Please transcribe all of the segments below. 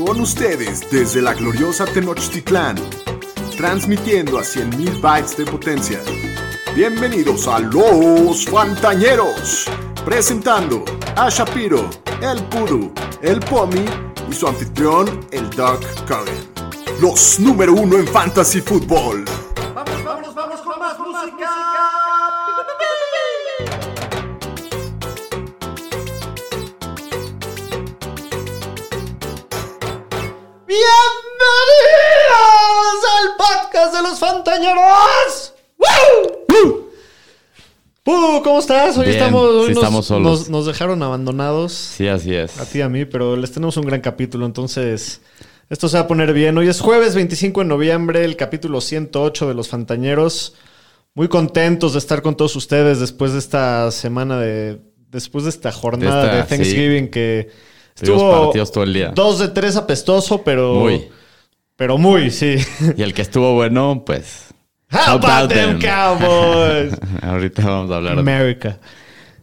Con ustedes desde la gloriosa Tenochtitlán, transmitiendo a 100.000 bytes de potencia. Bienvenidos a Los Fantañeros, presentando a Shapiro, el Pudu, el Pomi y su anfitrión, el Doc Curran. Los número uno en Fantasy Football. Hoy Bien, estamos, hoy sí nos, estamos solos. nos- nos dejaron abandonados Sí, así es. a ti y a mí, pero les tenemos un gran capítulo, entonces esto se va a poner bien. Hoy es jueves 25 de noviembre, el capítulo 108 de Los Fantañeros. Muy contentos de estar con todos ustedes después de esta semana de... Después de esta jornada de, De esta, Thanksgiving que Tuvimos estuvo partidos todo el día. dos de tres apestoso, pero... Muy. Pero muy, sí. Y el que estuvo bueno, pues. How about them Cowboys? Ahorita vamos a hablar de America.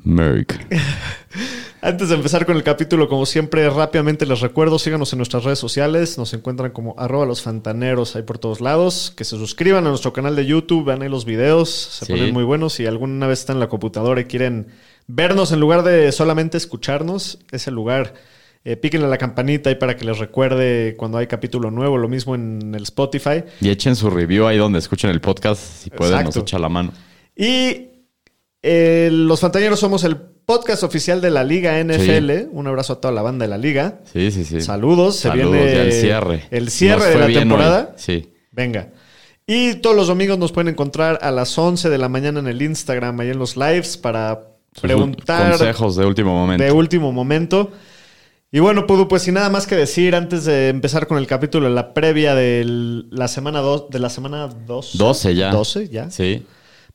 Antes de empezar con el capítulo, como siempre, rápidamente les recuerdo, síganos en nuestras redes sociales, nos encuentran como arroba los fantaneros ahí por todos lados, que se suscriban a nuestro canal de YouTube, vean ahí los videos, se Sí. ponen muy buenos. Si alguna vez están en la computadora y quieren vernos en lugar de solamente escucharnos, ese lugar, eh, píquenle a la campanita ahí para que les recuerde cuando hay capítulo nuevo, lo mismo en el Spotify. Y echen su review ahí donde escuchen el podcast. Si pueden, Exacto. nos echa la mano. Y eh, los fantaneros somos el podcast oficial de la Liga NFL. Un abrazo a toda la banda de la Liga. Sí, sí, sí. Saludos, se Saludos, viene el cierre. El cierre Nos de la temporada. hoy. Sí. Venga. Y todos los domingos nos pueden encontrar a las 11 de la mañana en el Instagram, ahí en los lives, para Sus preguntar Consejos de último momento. de último momento. Y bueno, Pudu, pues sin nada más que decir, antes de empezar con el capítulo, la previa de la semana 2, de la semana 2. 12 ya. 12 ya. Sí.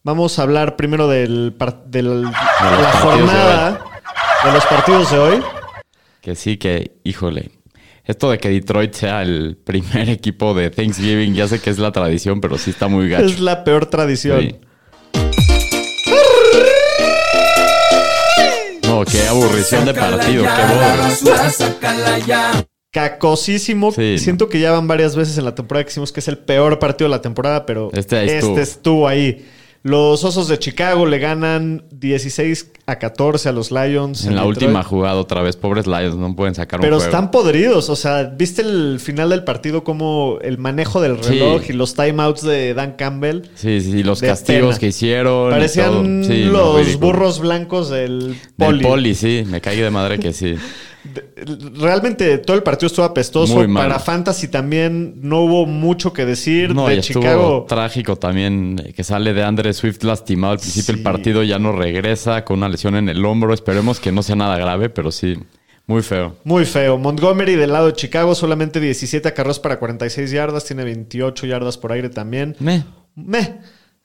Vamos a hablar primero del, del- la jornada de los partidos de hoy. Que sí, que, híjole. Esto de que Detroit sea el primer equipo de Thanksgiving, ya sé que es la tradición, pero sí está muy gacho. Es la peor tradición. Sí. No, qué aburrición de partido, qué boda. Cacosísimo. Sí. Siento que ya van varias veces en la temporada que decimos que es el peor partido de la temporada, pero Este ahí este estuvo. estuvo ahí. Los Osos de Chicago le ganan 16 a 14 a los Lions. En la Detroit. última jugada otra vez, pobres Lions, no pueden sacar un Pero juego. están podridos. O sea, ¿viste el final del partido como el manejo del Sí. reloj y los timeouts de Dan Campbell? Sí, sí, los castigos pena. que hicieron. Parecían. Sí, los burros blancos del Del poli. poli. sí, me caí de madre que sí. Realmente todo el partido estuvo apestoso. Muy. Para Fantasy también no hubo mucho que decir. No, y de estuvo Chicago. trágico también eh, que sale de Andre Swift lastimado al principio Sí. del partido, ya no regresa con una lesión en el hombro. Esperemos que no sea nada grave, pero sí, muy feo. Muy feo. Montgomery del lado de Chicago, solamente 17 acarreos para 46 yardas. Tiene 28 yardas por aire también. Me. Me.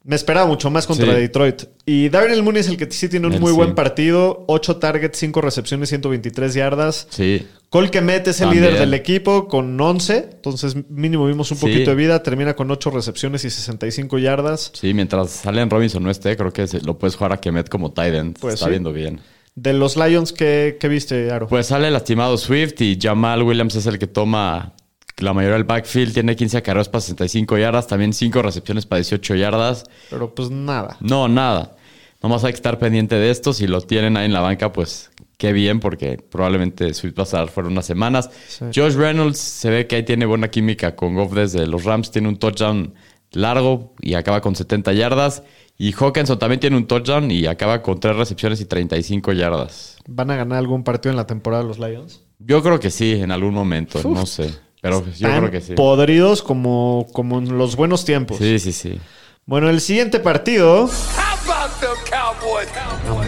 Me esperaba mucho más contra Sí. Detroit. Y Darren Mooney es el que sí tiene un muy sí. buen partido. 8 targets, 5 recepciones, 123 yardas. Sí, Cole Kemet es el También. líder del equipo con 11. Entonces mínimo vimos un Sí. poquito de vida. Termina con 8 recepciones y 65 yardas. sí, mientras Allen Robinson no esté, creo que lo puedes jugar a Kemet como tight end. Pues Está viendo bien. De los Lions, ¿qué, qué viste, Aro? Pues sale lastimado Swift y Jamal Williams es el que toma la mayoría del backfield. Tiene 15 acarreos para 65 yardas, también 5 recepciones para 18 yardas. Pero pues nada. No, nada. Nomás hay que estar pendiente de esto. Si lo tienen ahí en la banca, pues qué bien, porque probablemente Swift va a estar fuera unas semanas. Sí. Josh Reynolds se ve que ahí tiene buena química con Goff desde los Rams. Tiene un touchdown largo y acaba con 70 yardas. Y Hawkinson también tiene un touchdown y acaba con 3 recepciones y 35 yardas. ¿Van a ganar algún partido en la temporada los Lions? Yo creo que sí, en algún momento, no sé. Pero yo creo que sí. Podridos como, como en los buenos tiempos. Sí, sí, sí. Bueno, el siguiente partido.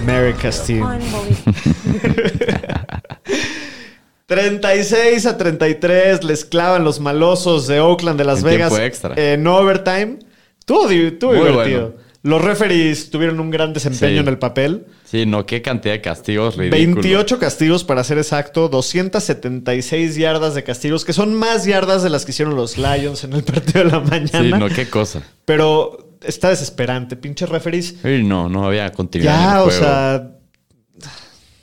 America's Team. 36 a 33 les clavan los malosos de Oakland de Las En Vegas extra. en overtime. Muy divertido. bueno. Los referees tuvieron un gran desempeño Sí. en el papel. Sí, no, qué cantidad de castigos ridículos. 28 castigos para ser exacto, 276 yardas de castigos, que son más yardas de las que hicieron los Lions en el partido de la mañana. Sí, no, qué cosa. Pero está desesperante, pinche referees. Sí, no, no había continuidad en Ya, el o juego. sea,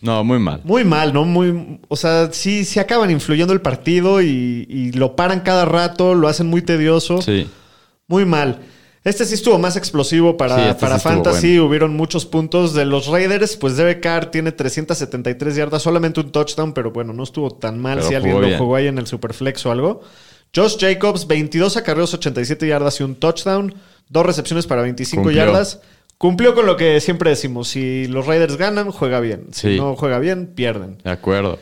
No, muy mal. Muy mal, ¿no? Muy, o sea, sí, sí acaban influyendo el partido y, y lo paran cada rato, lo hacen muy tedioso. Sí. Muy mal. Este sí estuvo más explosivo para, Sí, este para sí Fantasy. Hubieron muchos puntos. De los Raiders, pues Derek Carr tiene 373 yardas, solamente un touchdown, pero bueno, no estuvo tan mal Pero si alguien lo jugó ahí en el Superflex o algo. Josh Jacobs, 22 acarreos, 87 yardas y un touchdown. Dos recepciones para 25 Cumplió. yardas. Cumplió con lo que siempre decimos. Si los Raiders ganan, juega bien. Si Sí. no juega bien, pierden. De acuerdo.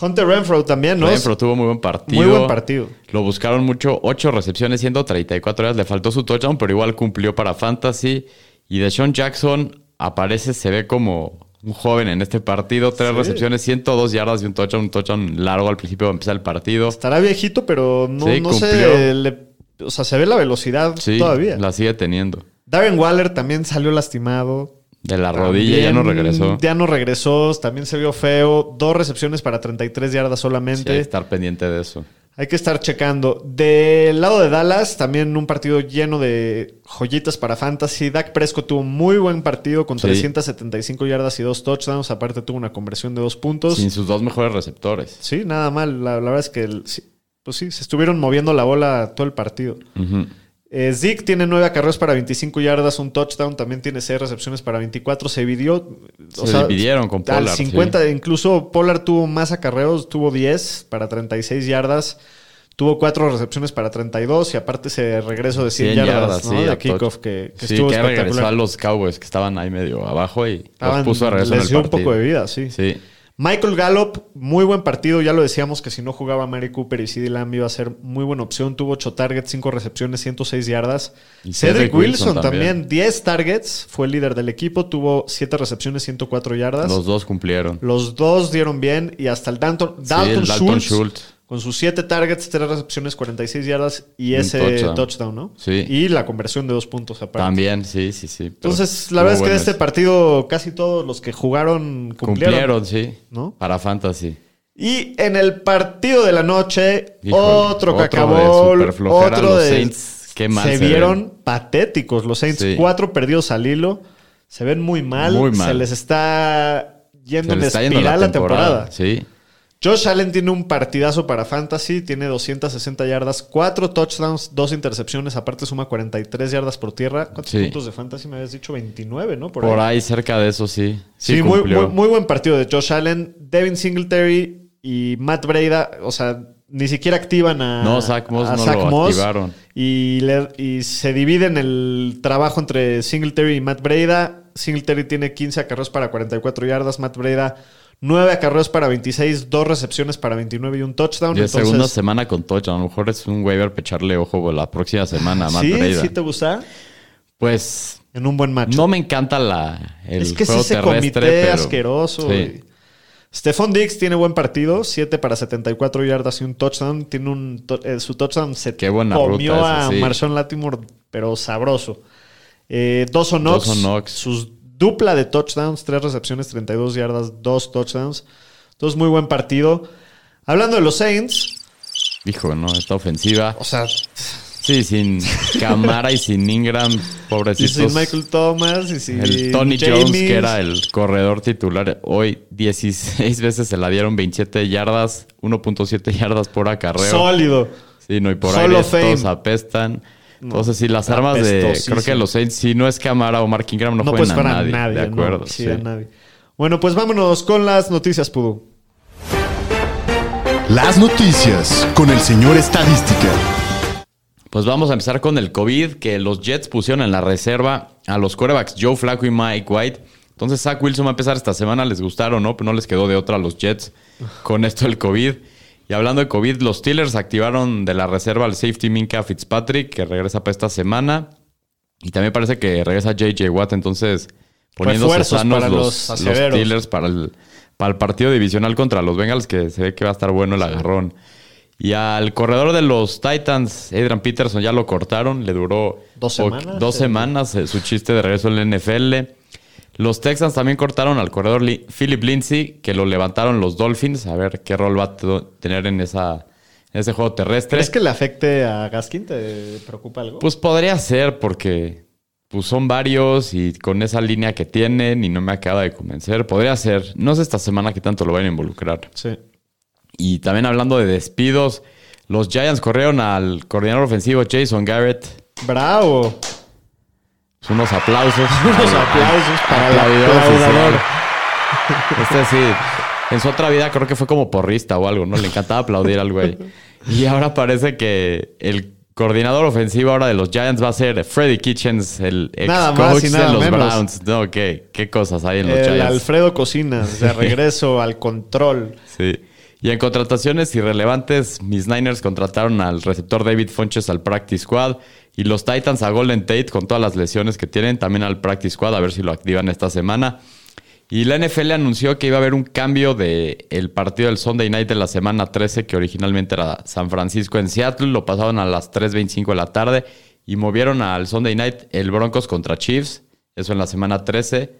Hunter Renfro también, ¿no? Renfro tuvo muy buen partido. Muy buen partido. Lo buscaron mucho, 8 recepciones, 134 horas. Le faltó su touchdown, pero igual cumplió para Fantasy. Y Deshaun Jackson aparece, se ve como un joven en este partido. Tres Sí. recepciones, 102 yardas y un touchdown. Un touchdown largo al principio de empezar el partido. Estará viejito, pero no, Sí, no sé. le- o sea, se ve la velocidad Sí, todavía. la sigue teniendo. Darren Waller también salió lastimado. De la rodilla ya no regresó. Ya no regresó. También se vio feo. Dos recepciones para 33 yardas Sí, solamente. hay que estar pendiente de eso. Hay que estar checando. Del lado de Dallas, también un partido lleno de joyitas para fantasy. Dak Prescott tuvo muy buen partido con Sí. 375 yardas y dos touchdowns. Aparte tuvo una conversión de dos puntos. Sin sus dos mejores receptores. Sí, nada mal. La, la verdad es que, el- pues sí, se estuvieron moviendo la bola todo el partido. Ujú. Eh, Zeke tiene nueve acarreos para 25 yardas, un touchdown, también tiene seis recepciones para 24. Se dividió. Se dividieron con Al Pollard, 50, incluso Pollard tuvo más acarreos, tuvo 10 para 36 yardas. Tuvo cuatro recepciones para 32 y aparte ese regreso de 100, 100 yardas, yardas, ¿no? sí, de a kickoff que, que sí, estuvo que regresó a los Cowboys que estaban ahí medio abajo y Estaban- los puso de regreso les dio un poco de vida, sí. Sí. Michael Gallup, muy buen partido. Ya lo decíamos que si no jugaba Mary Cooper y CD Lamb iba a ser muy buena opción. Tuvo 8 targets, 5 recepciones, 106 yardas. Y Cedric Cedric Wilson, Wilson también. también. 10 targets. Fue el líder del equipo. Tuvo 7 recepciones, 104 yardas. Los dos cumplieron. Los dos dieron bien. Y hasta el Dalton, Sí, Dalton, el Dalton Schultz, Schultz. Con sus 7 targets, 3 recepciones, 46 yardas y Un ese touchdown. touchdown. ¿no? Sí. Y la conversión de dos puntos aparte. También, sí, sí, sí. Entonces, la verdad es que de este partido casi todos los que jugaron cumplieron. Cumplieron, sí. ¿no? Para Fantasy. Y en el partido de la noche, Híjole, otro que otro de otro los de Saints, qué mal se, se vieron patéticos los Saints, Sí. cuatro perdidos al hilo, se ven muy mal, Muy mal. se les está yendo Se en espiral la la temporada. temporada. Sí. Josh Allen tiene un partidazo para fantasy, tiene 260 yardas, cuatro touchdowns, dos intercepciones, aparte suma 43 yardas por tierra. ¿Cuántos Sí. puntos de fantasy me habías dicho? 29, ¿no? Por, ahí. cerca de eso, sí. Sí, Sí, muy, cumplió. muy, muy buen partido de Josh Allen. Devin Singletary y Matt Breda, o sea, ni siquiera activan a, No, Zach Moss a no Zach lo Moss. activaron. Y, le- y se dividen el trabajo entre Singletary y Matt Breda. Singletary tiene 15 acarreos para 44 yardas. Matt Breda 9 acarreos para 26, 2 recepciones para 29 y un touchdown. Y es Entonces, segunda semana con touchdown. A lo mejor es un waiver para echarle ojo la próxima semana a Matt ¿Sí? Breida. ¿Sí te gusta? Pues En un buen match. no me encanta la, el es que sí juego ese terrestre, comité pero- asqueroso. Sí. Stephon Diggs tiene buen partido, 7 para 74 yardas y un touchdown. Tiene un to- eh, su touchdown se Qué buena comió ruta esa, a sí. Marshawn Latimore, pero sabroso. Eh, Dawson Knox, Dawson Knox. sus dupla de touchdowns, 3 recepciones, 32 yardas, 2 touchdowns. Entonces, muy buen partido. Hablando de los Saints, Hijo, no, esta ofensiva. o sea, Sí, sin Camara y sin Ingram, y pobrecitos. sin Michael Thomas y sin El Tony James. Jones, que era el corredor titular, hoy 16 veces se la dieron 27 yardas, 1.7 yardas por acarreo. Sólido. Sí, no, y por of Fame. todos apestan. Entonces, sí, las armas de. Creo que los Saints, si no es Camara o Mark Ingram, no, No juegan a nadie. nadie. de no, acuerdo. sí, sí. a nadie. Bueno, pues vámonos con las noticias, Pudu. Las noticias con el señor Estadística. Pues vamos a empezar con el COVID, que los Jets pusieron en la reserva a los quarterbacks Joe Flacco y Mike White. Entonces Zach Wilson va a empezar esta semana, les gustaron, ¿no? Pero no les quedó de otra a los Jets con esto del COVID. Y hablando de COVID, los Steelers activaron de la reserva al safety Minka Fitzpatrick, que regresa para esta semana. Y también parece que regresa JJ Watt, entonces poniéndose Refuerzos sanos para los, los. Steelers para el, para el partido divisional contra los Bengals, que se ve que va a estar bueno el agarrón. Y al corredor de los Titans, Adrian Peterson, ya lo cortaron. Le duró ¿Dos semanas? dos semanas eh, su chiste de regreso en la NFL. Los Texans también cortaron al corredor Li- Philip Lindsay, que lo levantaron los Dolphins. A ver qué rol va a tener en, esa, en ese juego terrestre. ¿Crees que le afecte a Gaskin? ¿Te preocupa algo? Pues podría ser, porque pues son varios y con esa línea que tienen y no me acaba de convencer. Podría ser, no sé esta semana que tanto lo van a involucrar. Sí. Y también hablando de despidos, los Giants corrieron al coordinador ofensivo Jason Garrett. Bravo. Unos aplausos. Unos aplausos para el aplaudador. Este sí. En su otra vida creo que fue como porrista o algo, ¿no? Le encantaba aplaudir al güey. Y ahora parece que el coordinador ofensivo ahora de los Giants va a ser Freddy Kitchens, el ex Nada coach y nada de los menos. Browns. No, ¿qué, qué cosas hay en los El Giants. Alfredo Cocinas, de regreso al control. Sí. Y en contrataciones irrelevantes, mis Niners contrataron al receptor David Funches al Practice Squad y los Titans a Golden Tate con todas las lesiones que tienen también al Practice Squad, a ver si lo activan esta semana. Y la NFL anunció que iba a haber un cambio de el partido del Sunday Night de la semana 13, que originalmente era San Francisco en Seattle, lo pasaron a las 3.25 de la tarde y movieron al Sunday Night el Broncos contra Chiefs, eso en la semana 13.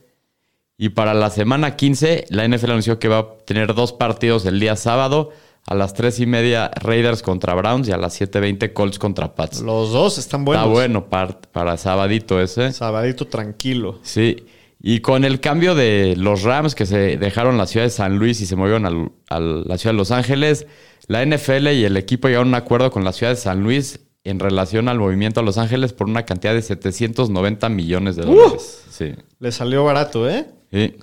Y para la semana 15, la NFL anunció que va a tener dos partidos el día sábado. A las 3 y media Raiders contra Browns y a las 7.20 Colts contra Pats. Los dos están buenos. Está bueno para, para sabadito ese. Sabadito tranquilo. Sí. Y con el cambio de los Rams que se dejaron la ciudad de San Luis y se movieron al- a la ciudad de Los Ángeles, la NFL y el equipo llegaron a un acuerdo con la ciudad de San Luis en relación al movimiento a Los Ángeles por una cantidad de 790 millones de dólares. Sí. Le salió barato, ¿eh? Sí.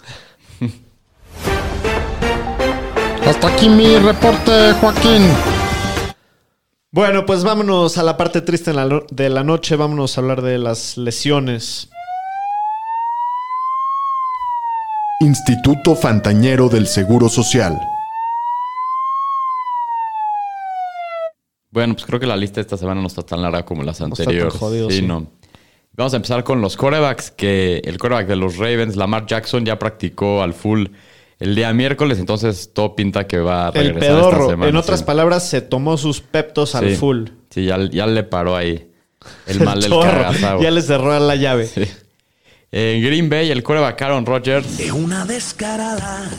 Hasta aquí mi reporte, Joaquín. Bueno, pues vámonos a la parte triste de la noche. Vámonos a hablar de las lesiones. Instituto Fantañero del Seguro Social. Bueno, pues creo que la lista de esta semana no está tan larga como las está tan anteriores. jodido, sí. no. Vamos a empezar con los corebacks, que el coreback de los Ravens, Lamar Jackson, ya practicó al full el día miércoles, entonces todo pinta que va a El regresar esta pedorro, semana, en otras sí. palabras, se tomó sus peptos al Sí. full. Sí, ya, ya le paró ahí el mal del Chorro. cagazo. Ya les cerró la llave. Sí. En Green Bay, el coreback Aaron Rodgers Es una descarada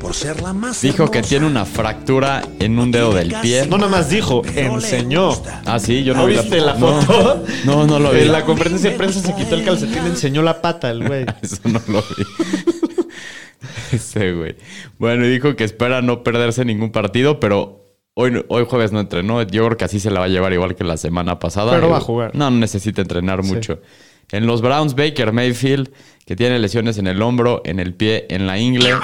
por ser la más dijo que tiene una fractura en un dedo del pie. No nada más dijo, enseñó. Ah, sí, yo no ¿No vi viste la no. foto? No, no lo vi. En la conferencia de prensa se quitó el calcetín, enseñó la pata el güey. Eso no lo vi. Ese güey. Bueno, dijo que espera no perderse ningún partido, pero hoy, hoy jueves no entrenó. Yo creo que así se la va a llevar igual que la semana pasada. Pero va a jugar. No, no necesita entrenar mucho. En los Browns, Baker Mayfield, que tiene lesiones en el hombro, en el pie, en la ingle.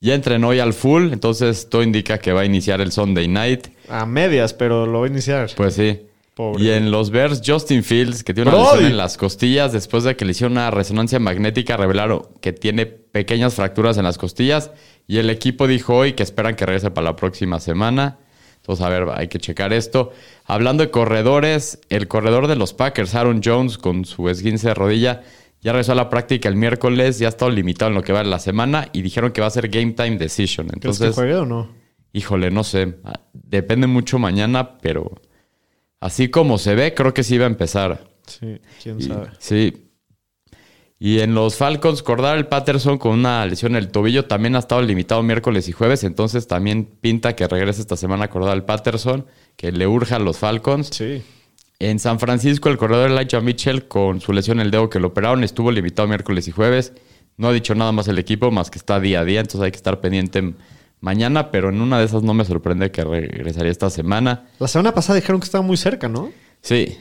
Ya entrenó hoy al full, entonces todo indica que va a iniciar el Sunday night. A medias, pero lo va a iniciar. Pues sí. Pobre. Y en los Bears, Justin Fields, que tiene una Brody. lesión en las costillas, después de que le hicieron una resonancia magnética, revelaron que tiene pequeñas fracturas en las costillas. Y el equipo dijo hoy que esperan que regrese para la próxima semana. Entonces, a ver, hay que checar esto. Hablando de corredores, el corredor de los Packers, Aaron Jones, con su esguince de rodilla, ya regresó a la práctica el miércoles, ya ha estado limitado en lo que va de la semana y dijeron que va a ser game time decision. ¿Crees que Entonces, juegue o no? Híjole, no sé. Ah, Depende mucho mañana, pero así como se ve, creo que sí va a empezar. Sí, quién Y- sabe. sí. Y en los Falcons, Cordell Patterson con una lesión en el tobillo también ha estado limitado miércoles y jueves, entonces también pinta que regrese esta semana Cordell Patterson, que le urja a los Falcons. Sí. En San Francisco, el corredor Elijah Mitchell, con su lesión en el dedo que lo operaron, estuvo limitado miércoles y jueves. No ha dicho nada más el equipo, más que está día a día, entonces hay que estar pendiente mañana, pero en una de esas no me sorprende que regresaría esta semana. La semana pasada dijeron que estaba muy cerca, ¿no? Sí,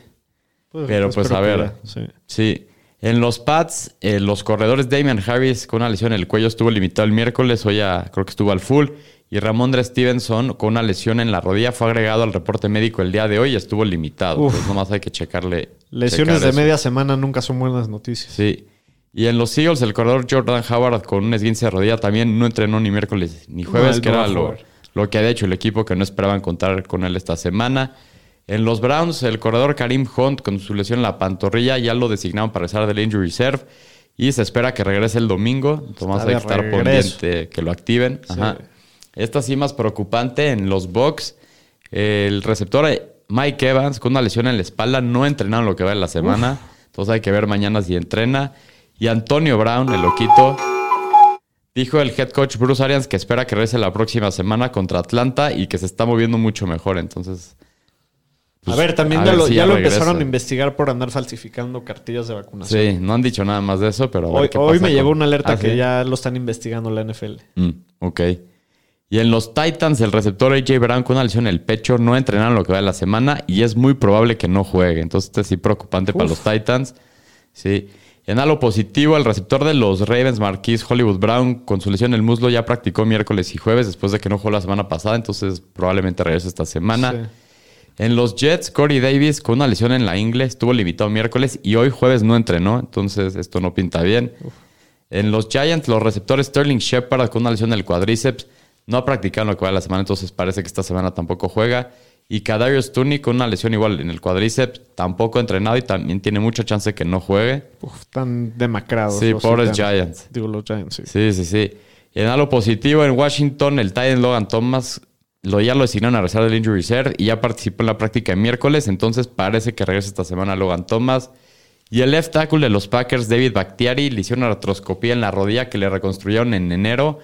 Pero, pues, espero a ver. sí. sí. En los Pats, eh, los corredores Damian Harris con una lesión en el cuello estuvo limitado el miércoles, hoy ya creo que estuvo al full. Y Ramondre Stevenson con una lesión en la rodilla fue agregado al reporte médico el día de hoy y estuvo limitado. Uf. Entonces nomás hay que checarle. Lesiones checar de media semana nunca son buenas noticias. Sí. Y en los Eagles, el corredor Jordan Howard con un esguince de rodilla también no entrenó ni miércoles ni jueves, que no era lo, que había hecho el equipo que no esperaban contar con él esta semana. En los Browns, el corredor Karim Hunt con su lesión en la pantorrilla ya lo designaron para regresar del injury reserve y se espera que regrese el domingo. Tomás hay que estar pendiente que lo activen. Ajá. Esta sí más preocupante en los Bucks. El receptor eh, Mike Evans con una lesión en la espalda no entrenaron lo que va en la semana. Entonces hay que ver mañana si entrena. Y Antonio Brown, el loquito, dijo el head coach Bruce Arians que espera que regrese la próxima semana contra Atlanta y que se está moviendo mucho mejor. Entonces, pues, a ver, también a ya, ver lo, si ya lo regresa. empezaron a investigar por andar falsificando cartillas de vacunación. Sí, no han dicho nada más de eso, pero a ver Hoy, qué hoy pasa me llegó con- una alerta Ah, que ¿sí? ya lo están investigando la NFL. Mm, ok. Y en los Titans, el receptor AJ Brown con una lesión en el pecho no entrenaron lo que va de la semana y es muy probable que no juegue. Entonces, este sí preocupante para los Titans. Sí. Y en algo positivo, el receptor de los Ravens, Marquise Hollywood Brown, con su lesión en el muslo, ya practicó miércoles y jueves después de que no jugó la semana pasada. Entonces, probablemente regrese esta semana. Sí. En los Jets, Corey Davis con una lesión en la ingle estuvo limitado miércoles y hoy jueves no entrenó, entonces esto no pinta bien. En los Giants, los receptores Sterling Shepard con una lesión en el cuádriceps no ha practicado lo que va de la semana, entonces parece que esta semana tampoco juega. Y Kadarius Tooney con una lesión igual en el cuádriceps tampoco entrenado y también tiene mucha chance que no juegue. Uf, están demacrados. Sí, los pobres. Giants. Digo, los Giants, sí. Sí, sí, sí. Y en algo positivo, en Washington, el Titan Logan Thomas lo, ya lo designaron a regresar del injury reserve y ya participó en la práctica de miércoles, entonces parece que regresa esta semana Logan Thomas. Y el left tackle de los Packers, David Bakhtiari, le hicieron una artroscopía en la rodilla que le reconstruyeron en enero.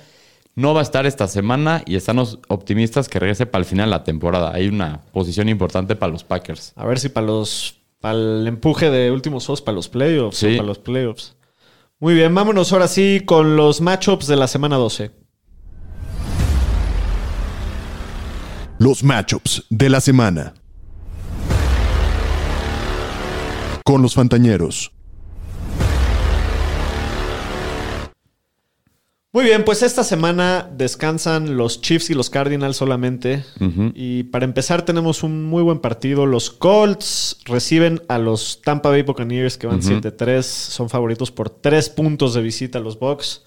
No va a estar esta semana y están los optimistas que regrese para el final de la temporada. Hay una posición importante para los Packers. A ver si para los para el empuje de últimos juegos para los playoffs Sí. para los playoffs. Muy bien, vámonos ahora sí con los matchups de la semana 12. Los matchups de la semana. Con los Fantañeros. Muy bien, pues esta semana descansan los Chiefs y los Cardinals solamente. Y para empezar tenemos un muy buen partido. Los Colts reciben a los Tampa Bay Buccaneers que van 7-3. Son favoritos por 3 puntos de visita a los Bucks.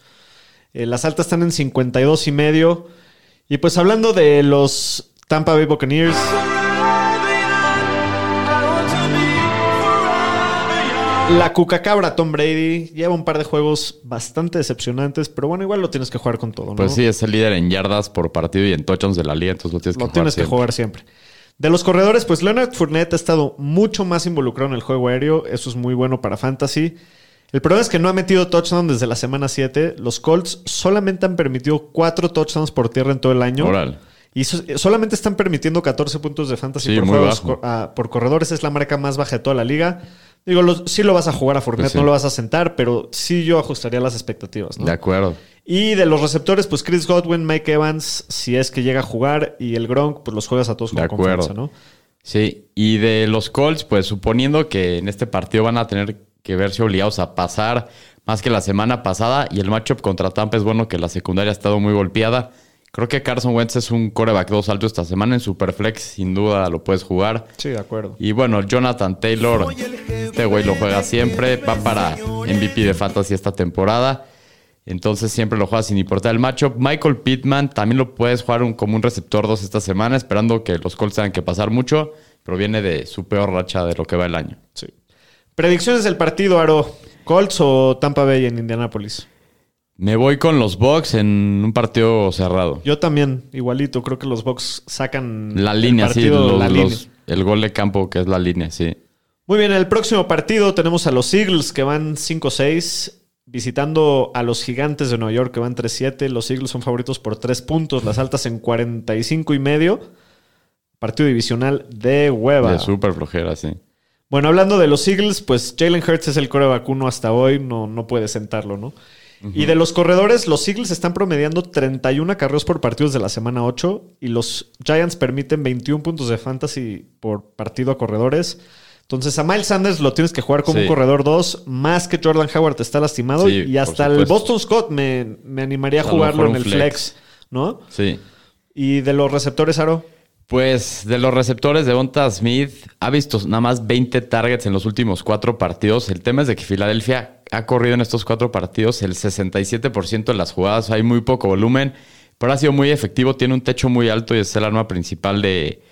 Eh, las altas están en 52 y medio. Y pues hablando de los Tampa Bay Buccaneers... La cucacabra Tom Brady lleva un par de juegos bastante decepcionantes, pero bueno, igual lo tienes que jugar con todo, ¿no? Pues sí, es el líder en yardas por partido y en touchdowns de la liga, entonces lo tienes que lo jugar tienes que siempre. jugar siempre. De los corredores, pues Leonard Fournette ha estado mucho más involucrado en el juego aéreo. Eso es muy bueno para Fantasy. El problema es que no ha metido touchdown desde la semana 7. Los Colts solamente han permitido 4 touchdowns por tierra en todo el año. Y so- solamente están permitiendo 14 puntos de fantasy Sí, por, juegos ah, por corredores. Es la marca más baja de toda la liga. Digo, los- sí lo vas a jugar a Fournette, Pues sí. no lo vas a sentar, pero sí yo ajustaría las expectativas. ¿no? De acuerdo. Y de los receptores, pues Chris Godwin, Mike Evans, si es que llega a jugar, y el Gronk, pues los juegas a todos con De acuerdo. confianza, ¿no? Sí, y de los Colts, pues suponiendo que en este partido van a tener que verse obligados a pasar más que la semana pasada y el matchup contra Tampa es bueno que la secundaria ha estado muy golpeada. Creo que Carson Wentz es un coreback 2 alto esta semana en Superflex, sin duda lo puedes jugar. Sí, de acuerdo. Y bueno, Jonathan Taylor, este güey lo juega siempre, va para MVP de Fantasy esta temporada. Entonces siempre lo juegas sin importar el matchup. Michael Pittman también lo puedes jugar un- como un receptor 2 esta semana, esperando que los Colts tengan que pasar mucho, pero viene de su peor racha de lo que va el año. Sí. Predicciones del partido, Aro. ¿Colts o Tampa Bay en Indianapolis? Me voy con los Bucks en un partido cerrado. Yo también, igualito. Creo que los Bucks sacan La el línea, sí, partido, los- la línea. el gol de campo que es la línea, sí. Muy bien, en el próximo partido tenemos a los Eagles que van 5-6, visitando a los Gigantes de Nueva York que van 3-7. Los Eagles son favoritos por 3 puntos, las altas en 45 y medio. Partido divisional de hueva. De súper flojera, sí. Bueno, hablando de los Eagles, pues Jalen Hurts es el core vacuno hasta hoy, no, no puede sentarlo, ¿no? Y de los corredores, los Eagles están promediando 31 acarreos por partidos de la semana 8 y los Giants permiten 21 puntos de fantasy por partido a corredores. Entonces a Miles Sanders lo tienes que jugar como Sí. un corredor 2, más que Jordan Howard está lastimado Sí, y hasta el. Boston Scott me, me animaría a A lo jugarlo en el flex. flex, ¿no? Sí. Y de los receptores, Aro. Pues de los receptores de Bonta Smith ha visto nada más 20 targets en los últimos cuatro partidos. El tema es de que Filadelfia ha corrido en estos cuatro partidos el 67% de las jugadas. Hay muy poco volumen, pero ha sido muy efectivo. Tiene un techo muy alto y es el arma principal de,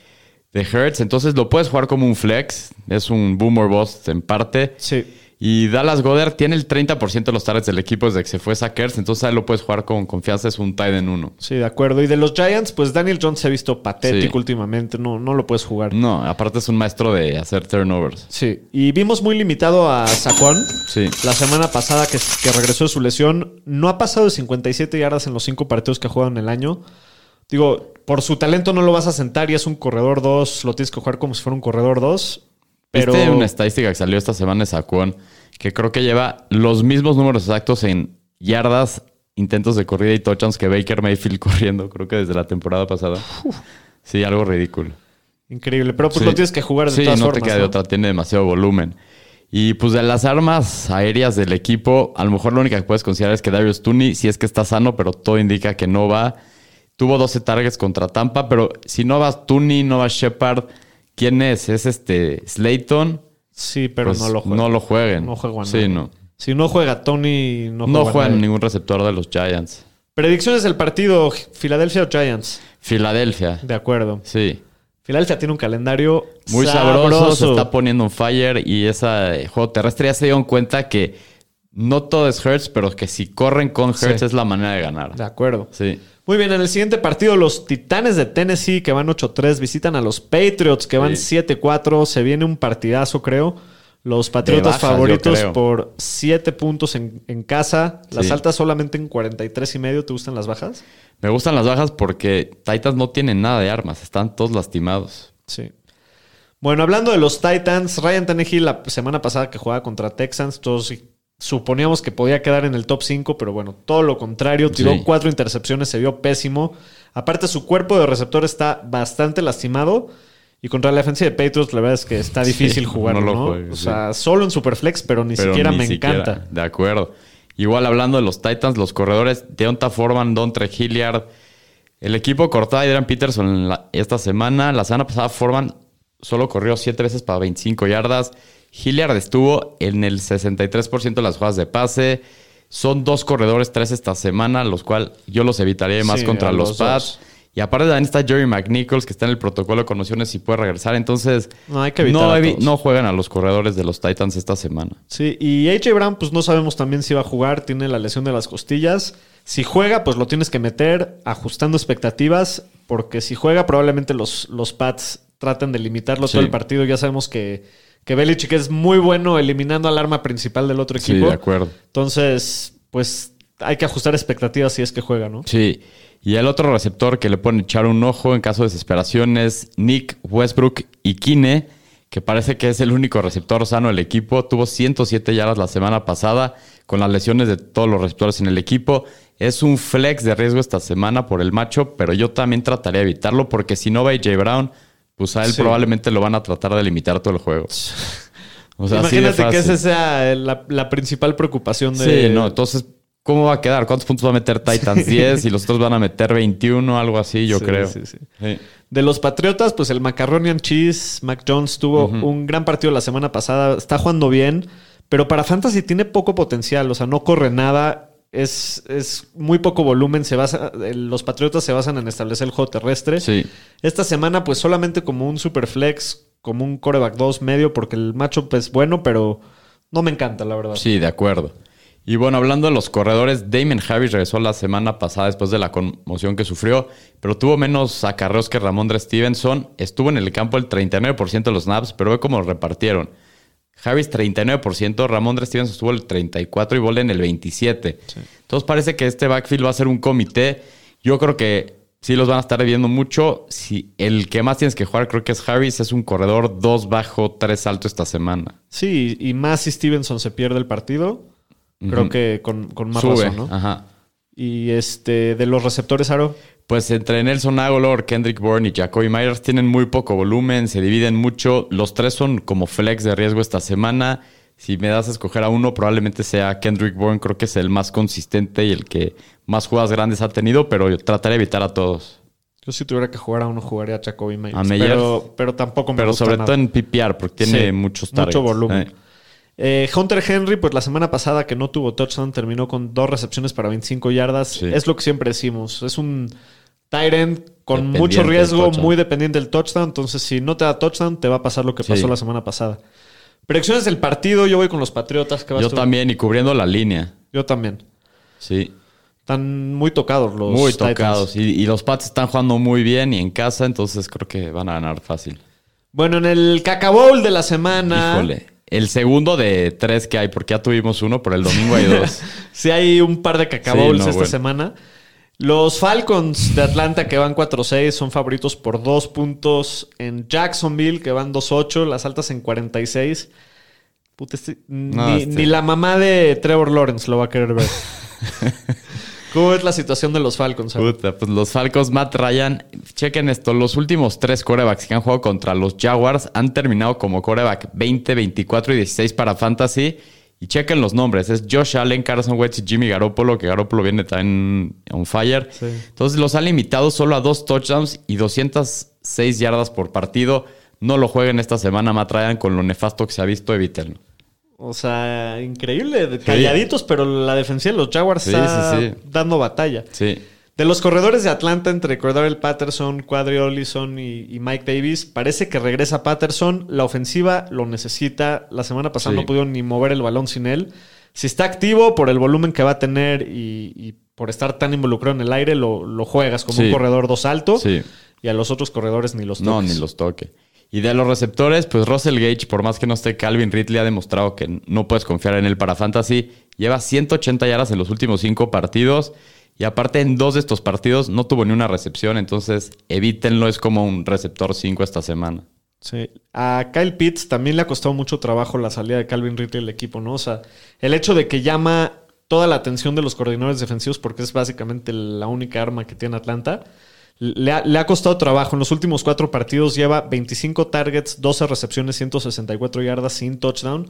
de Hertz. Entonces lo puedes jugar como un flex. Es un boomer bust en parte. Sí. Y Dallas Goddard tiene el 30% de los targets del equipo desde que se fue Sackers. Entonces ahí lo puedes jugar con confianza. Es un tight en uno. Sí, de acuerdo. Y de los Giants, pues Daniel Jones se ha visto patético Sí. últimamente, no, no lo puedes jugar. No, aparte es un maestro de hacer turnovers. Sí, y vimos muy limitado a Saquon Sí. la semana pasada que, que regresó de su lesión. No ha pasado de 57 yardas en los cinco partidos que ha jugado en el año. Digo, por su talento no lo vas a sentar y es un corredor 2, lo tienes que jugar como si fuera un corredor 2. Pero Viste una estadística que salió esta semana de Saquon, que creo que lleva los mismos números exactos en yardas, intentos de corrida y touchdowns que Baker Mayfield corriendo, creo que desde la temporada pasada. Sí, algo ridículo. increíble. Pero pues Sí. lo tienes que jugar de sí, todas no formas. te queda de ¿no? otra, tiene demasiado volumen. Y pues de las armas aéreas del equipo, a lo mejor lo única que puedes considerar es que Darius Tooney, si es que está sano, pero todo indica que no va. Tuvo 12 targets contra Tampa, pero si no vas Tooney, no va Shepard, ¿quién es? Es este Slayton. Sí, pero Pues no lo juega. No lo jueguen. No juega Sí, no. Si no juega Tony, no, No, juega juegan nadie. ningún receptor de los Giants. Predicciones del partido: Philadelphia o Giants. Filadelfia. De acuerdo. Sí. Filadelfia tiene un calendario Muy sabroso, se está poniendo un fire y ese juego terrestre ya se dieron cuenta que no todo es Hertz, pero que si corren con Hertz Sí. es la manera de ganar. De acuerdo. Sí. Muy bien, en el siguiente partido, los Titanes de Tennessee, que van 8-3, visitan a los Patriots, que van Sí. 7-4. Se viene un partidazo, creo. Los Patriotas bajas, favoritos por 7 puntos en, en casa. Las Sí. altas solamente en 43 y medio. ¿Te gustan las bajas? Me gustan las bajas porque Titans no tienen nada de armas, están todos lastimados. Sí. Bueno, hablando de los Titans, Ryan Tannehill la semana pasada que jugaba contra Texans, todos suponíamos que podía quedar en el top 5, pero bueno, todo lo contrario, tiró Sí. cuatro intercepciones, se vio pésimo. Aparte, su cuerpo de receptor está bastante lastimado. Y contra la defensa de Patriots, la verdad es que está difícil Sí, jugar, no o sí. sea, solo en Superflex, pero ni Pero siquiera ni me siquiera. encanta. De acuerdo. Igual hablando de los Titans, los corredores, Deonta Foreman, Dontre Hilliard. El equipo cortó a Adrian Peterson la- esta semana. La semana pasada Foreman solo corrió 7 veces para 25 yardas. Hilliard estuvo en el 63% de las jugadas de pase. Son dos corredores, tres esta semana, los cuales yo los evitaría más Sí, contra los, los Pats. Y aparte también está Jerry McNichols, que está en el protocolo de conmociones y puede regresar. Entonces, No, hay que no, no juegan a los corredores de los Titans esta semana. Sí, y AJ Brown, pues no sabemos también si va a jugar, tiene la lesión de las costillas. Si juega, pues lo tienes que meter ajustando expectativas, porque si juega, probablemente los, los Pats traten de limitarlo Sí. todo el partido. Ya sabemos que, que Belichick es muy bueno eliminando al arma principal del otro Sí, equipo. de acuerdo. Entonces, pues hay que ajustar expectativas si es que juega, ¿no? Sí. Y el otro receptor que le pueden echar un ojo en caso de desesperación es Nick Westbrook y Kine, que parece que es el único receptor sano del equipo. Tuvo 107 yardas la semana pasada con las lesiones de todos los receptores en el equipo. Es un flex de riesgo esta semana por el macho, pero yo también trataría de evitarlo porque si no va AJ Brown, pues a él Sí. probablemente lo van a tratar de limitar todo el juego. O sea, Imagínate que esa sea la, la principal preocupación de... Sí, no, entonces, ¿cómo va a quedar? ¿Cuántos puntos va a meter Titans? 10 y los otros van a meter 21, algo así, yo Sí, creo. sí, sí. Sí. De los Patriotas, pues el Macaronian Cheese, Mac Jones tuvo un gran partido la semana pasada, está jugando bien, pero para Fantasy tiene poco potencial, o sea, no corre nada, es, es muy poco volumen, se basa, los Patriotas se basan en establecer el juego terrestre. Sí. Esta semana, pues solamente como un super flex, como un coreback 2 medio, porque el macho es bueno, pero no me encanta, la verdad. Sí, de acuerdo. Y bueno, hablando de los corredores, Damon Harris regresó la semana pasada después de la conmoción que sufrió, pero tuvo menos acarreos que Ramondre Stevenson. Estuvo en el campo el 39% de los snaps, pero ve cómo lo repartieron. Harris 39%, Ramondre Stevenson estuvo el 34% y Bolden el 27%. Entonces parece que este backfield va a ser un comité. Yo creo que sí los van a estar viendo mucho. Si el que más tienes que jugar creo que es Harris, es un corredor 2 bajo, 3 alto esta semana. Sí, y más si Stevenson se pierde el partido, creo que con, con más Sube. razón, ¿no? Ajá. Y este, de los receptores, Aro. Pues entre Nelson Aguilar, Kendrick Bourne y Jacoby Myers tienen muy poco volumen, se dividen mucho. Los tres son como flex de riesgo esta semana. Si me das a escoger a uno, probablemente sea Kendrick Bourne. Creo que es el más consistente y el que más jugadas grandes ha tenido, pero yo trataré de evitar a todos. Yo si tuviera que jugar a uno, jugaría a Jacoby Myers. A. Pero, pero tampoco me Pero gusta sobre nada. todo en PPR, porque tiene Sí, muchos mucho volumen. Eh, Eh, Hunter Henry, pues la semana pasada que no tuvo touchdown, terminó con dos recepciones para 25 yardas. Sí. Es lo que siempre decimos. Es un tight end con mucho riesgo, muy dependiente del touchdown. Entonces, si no te da touchdown, te va a pasar lo que Sí. pasó la semana pasada. Predicciones del partido, yo voy con los Patriotas. ¿qué vas Yo tú? también, y cubriendo la línea. Yo también. Sí, Están muy tocados los muy Titans. tocados. Y, y los Pats están jugando muy bien y en casa, entonces creo que van a ganar fácil. Bueno, en el Cacabowl de la semana. Híjole. El segundo de tres que hay, porque ya tuvimos uno, pero el domingo hay dos. Sí, hay un par de cacabowls Sí, no, esta bueno. semana. Los Falcons de Atlanta que van 4-6 son favoritos por dos puntos en Jacksonville que van 2-8, las altas en 46. Puta, este- No, ni, este- ni la mamá de Trevor Lawrence lo va a querer ver. ¿Cómo es la situación de los Falcons? Puta, pues los Falcons, Matt Ryan, chequen esto, los últimos tres corebacks que han jugado contra los Jaguars han terminado como coreback 20, 24 y 16 para Fantasy. Y chequen los nombres, es Josh Allen, Carson Wentz y Jimmy Garoppolo, que Garoppolo viene también on fire. Sí. Entonces los han limitado solo a dos touchdowns y 206 yardas por partido. No lo jueguen esta semana, Matt Ryan, con lo nefasto que se ha visto, evítenlo. O sea, increíble, calladitos, pero la defensiva de los Jaguars Sí, está sí, dando batalla. Sí. De los corredores de Atlanta entre Cordell Patterson, Quadri Olison y, y Mike Davis, parece que regresa Patterson. La ofensiva lo necesita. La semana pasada no pudieron ni mover el balón sin él. Si está activo por el volumen que va a tener y, y por estar tan involucrado en el aire, lo, lo juegas como un corredor dos alto. Sí. Y a los otros corredores ni los No, toques. ni los toque. Y de los receptores, pues Russell Gage, por más que no esté Calvin Ridley, ha demostrado que no puedes confiar en él para fantasy. Lleva 180 yardas en los últimos cinco partidos. Y aparte, en dos de estos partidos no tuvo ni una recepción. Entonces, evítenlo. Es como un receptor 5 esta semana. Sí. A Kyle Pitts también le ha costado mucho trabajo la salida de Calvin Ridley del equipo, ¿no? O sea, el hecho de que llama toda la atención de los coordinadores defensivos porque es básicamente la única arma que tiene Atlanta. Le ha, le ha costado trabajo. En los últimos cuatro partidos lleva 25 targets, 12 recepciones, 164 yardas sin touchdown.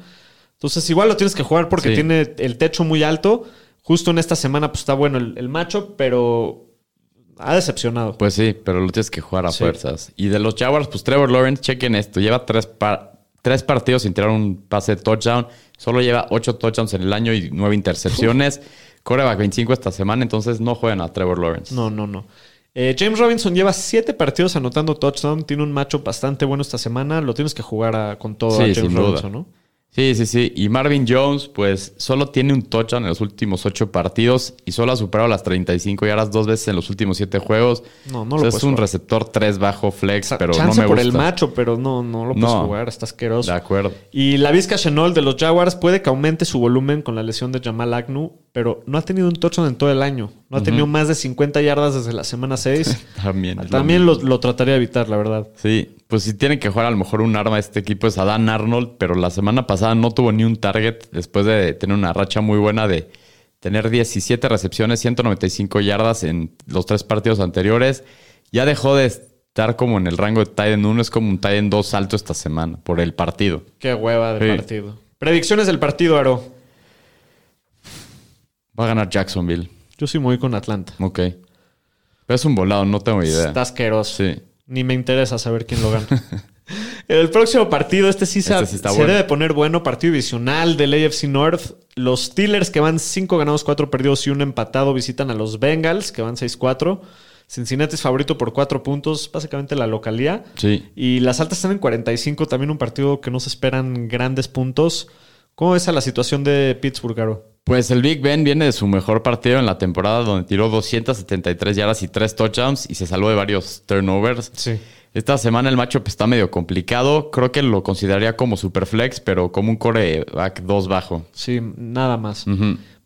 Entonces, igual lo tienes que jugar porque Sí. tiene el techo muy alto. Justo en esta semana, pues está bueno el, el macho, pero ha decepcionado. Pues sí, pero lo tienes que jugar a Sí. fuerzas. Y de los Jaguars, pues Trevor Lawrence, chequen esto. Lleva tres, par- tres partidos sin tirar un pase de touchdown. Solo lleva ocho touchdowns en el año y nueve intercepciones. Coreback 25 esta semana, entonces no juegan a Trevor Lawrence. No, no, no. Eh, James Robinson lleva siete partidos anotando touchdown. Tiene un macho bastante bueno esta semana. Lo tienes que jugar a- con todo Sí, a James. Robinson, ¿no? Sí, sí, sí. Y Marvin Jones, pues solo tiene un touchdown en los últimos ocho partidos y solo ha superado las 35 yardas dos veces en los últimos siete juegos. No, no O lo sea, puedes es un jugar. receptor 3 bajo flex, pero no me por gusta. el macho, pero no, no lo puedes No. jugar. Está asqueroso. De acuerdo. Y la Vizca Chenol de los Jaguars puede que aumente su volumen con la lesión de Jamal Agnew, pero no ha tenido un touchdown en todo el año. No ha tenido más de 50 yardas desde la semana 6. También. También lo, lo trataría de evitar, la verdad. Sí, pues si tienen que jugar a lo mejor un arma este equipo es Adán Arnold, pero la semana pasada no tuvo ni un target después de tener una racha muy buena de tener 17 recepciones, 195 yardas en los tres partidos anteriores. Ya dejó de estar como en el rango de Titan 1, es como un Titan 2 alto esta semana por el partido. Qué hueva de Sí. partido. Predicciones del partido, Aro. Va a ganar Jacksonville. Yo sí me voy con Atlanta. Ok. Pero es un volado, no tengo idea. Está asqueroso. Sí. Ni me interesa saber quién lo gana. El próximo partido, este sí, se- Este sí está se bueno. debe poner bueno. Partido divisional del AFC North. Los Steelers, que van 5 ganados, 4 perdidos y un empatado, visitan a los Bengals, que van 6-4. Cincinnati es favorito por 4 puntos, básicamente la localía. Sí. Y las altas están en 45, también un partido que no se esperan grandes puntos. ¿Cómo ves a la situación de Pittsburgh, Aro? Pues el Big Ben viene de su mejor partido en la temporada donde tiró 273 yardas y 3 touchdowns y se salvó de varios turnovers. Sí. Esta semana el matchup está medio complicado. Creo que lo consideraría como superflex, pero como un coreback 2 bajo. Sí, nada más.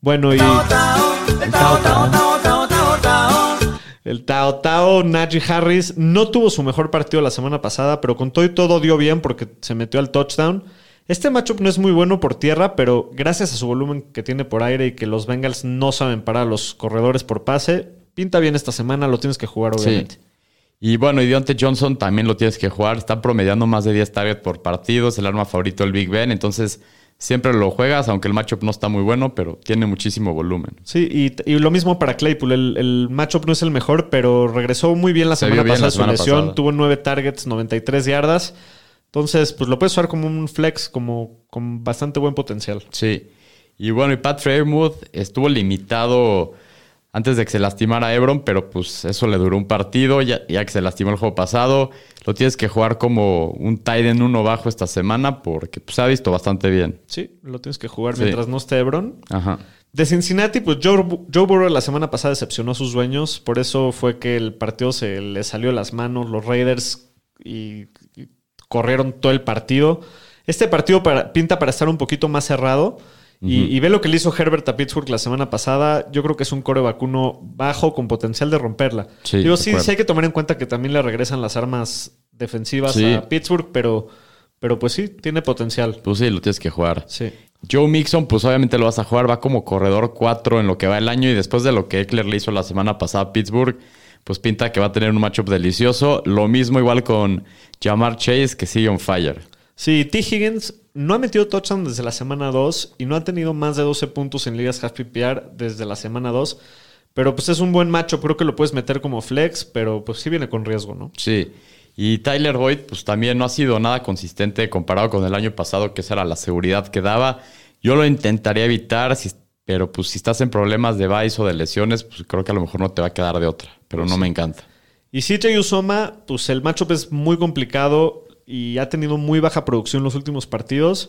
Bueno, y. El Tao Tao Najee Harris no tuvo su mejor partido la semana pasada, pero con todo y todo dio bien porque se metió al touchdown. Este matchup no es muy bueno por tierra, pero gracias a su volumen que tiene por aire y que los Bengals no saben parar a los corredores por pase, pinta bien esta semana, lo tienes que jugar obviamente. Sí. Y bueno, y Deontay Johnson también lo tienes que jugar. Está promediando más de 10 targets por partido. Es el arma favorito del Big Ben. Entonces, siempre lo juegas, aunque el matchup no está muy bueno, pero tiene muchísimo volumen. Sí, y, y lo mismo para Claypool. El, el matchup no es el mejor, pero regresó muy bien la Se semana bien pasada la su lesión. pasada. Tuvo nueve targets, 93 yardas. Entonces, pues lo puedes usar como un flex, como con bastante buen potencial. Sí. Y bueno, y Pat Fairmouth estuvo limitado antes de que se lastimara Ebron, pero pues eso le duró un partido, ya, ya que se lastimó el juego pasado. Lo tienes que jugar como un tight end uno bajo esta semana porque pues, se ha visto bastante bien. Sí, lo tienes que jugar Sí. mientras no esté Ebron. Ajá. De Cincinnati, pues Joe, Joe Burrow la semana pasada decepcionó a sus dueños. Por eso fue que el partido se le salió de las manos. Los Raiders y corrieron todo el partido. Este partido para- pinta para estar un poquito más cerrado. Y, y ve lo que le hizo Herbert a Pittsburgh la semana pasada. Yo creo que es un core vacuno bajo con potencial de romperla. Sí, Digo, sí, sí hay que tomar en cuenta que también le regresan las armas defensivas Sí. a Pittsburgh, pero, pero pues sí, tiene potencial. Pues sí, lo tienes que jugar. Sí. Joe Mixon, pues obviamente lo vas a jugar, va como corredor 4 en lo que va el año y después de lo que Eckler le hizo la semana pasada a Pittsburgh, pues pinta que va a tener un matchup delicioso. Lo mismo igual con Jamar Chase, que sigue on fire. Sí, T. Higgins no ha metido touchdown desde la semana 2 y no ha tenido más de 12 puntos en ligas half PPR desde la semana 2. Pero pues es un buen macho, creo que lo puedes meter como flex, pero pues sí viene con riesgo, ¿no? Sí. Y Tyler Boyd, pues también no ha sido nada consistente comparado con el año pasado, que esa era la seguridad que daba. Yo lo intentaría evitar, si- pero pues si estás en problemas de vice o de lesiones, pues creo que a lo mejor no te va a quedar de otra. Pero no me encanta. Y CJ Usoma, pues el matchup es muy complicado y ha tenido muy baja producción los últimos partidos.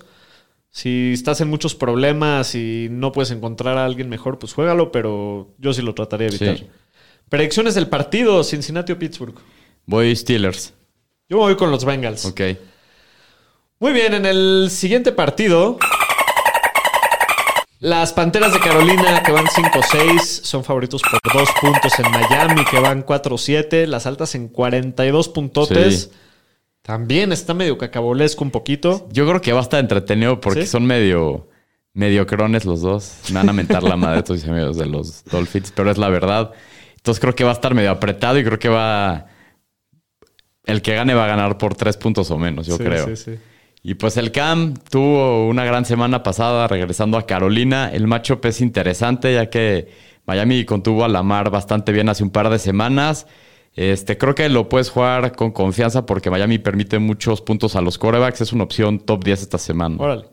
Si estás en muchos problemas y no puedes encontrar a alguien mejor, pues juégalo, pero yo sí lo trataría de evitar. Sí. Predicciones del partido, Cincinnati o Pittsburgh. Voy Steelers. Yo me voy con los Bengals. Ok. Muy bien, en el siguiente partido, las Panteras de Carolina que van 5-6 son favoritos por dos puntos en Miami que van 4-7, las altas en 42 puntotes. Sí. También está medio cacabolesco un poquito. Yo creo que va a estar entretenido porque ¿Sí? son medio mediocrones los dos. Me van a mentar la madre estos mis amigos de los Dolphins, pero es la verdad. Entonces creo que va a estar medio apretado y creo que va. El que gane va a ganar por tres puntos o menos, yo Sí, creo. sí, sí. Y pues el Cam tuvo una gran semana pasada regresando a Carolina. El matchup es interesante ya que Miami contuvo a Lamar bastante bien hace un par de semanas. Este, creo que lo puedes jugar con confianza porque Miami permite muchos puntos a los corebacks. Es una opción top 10 esta semana. Órale.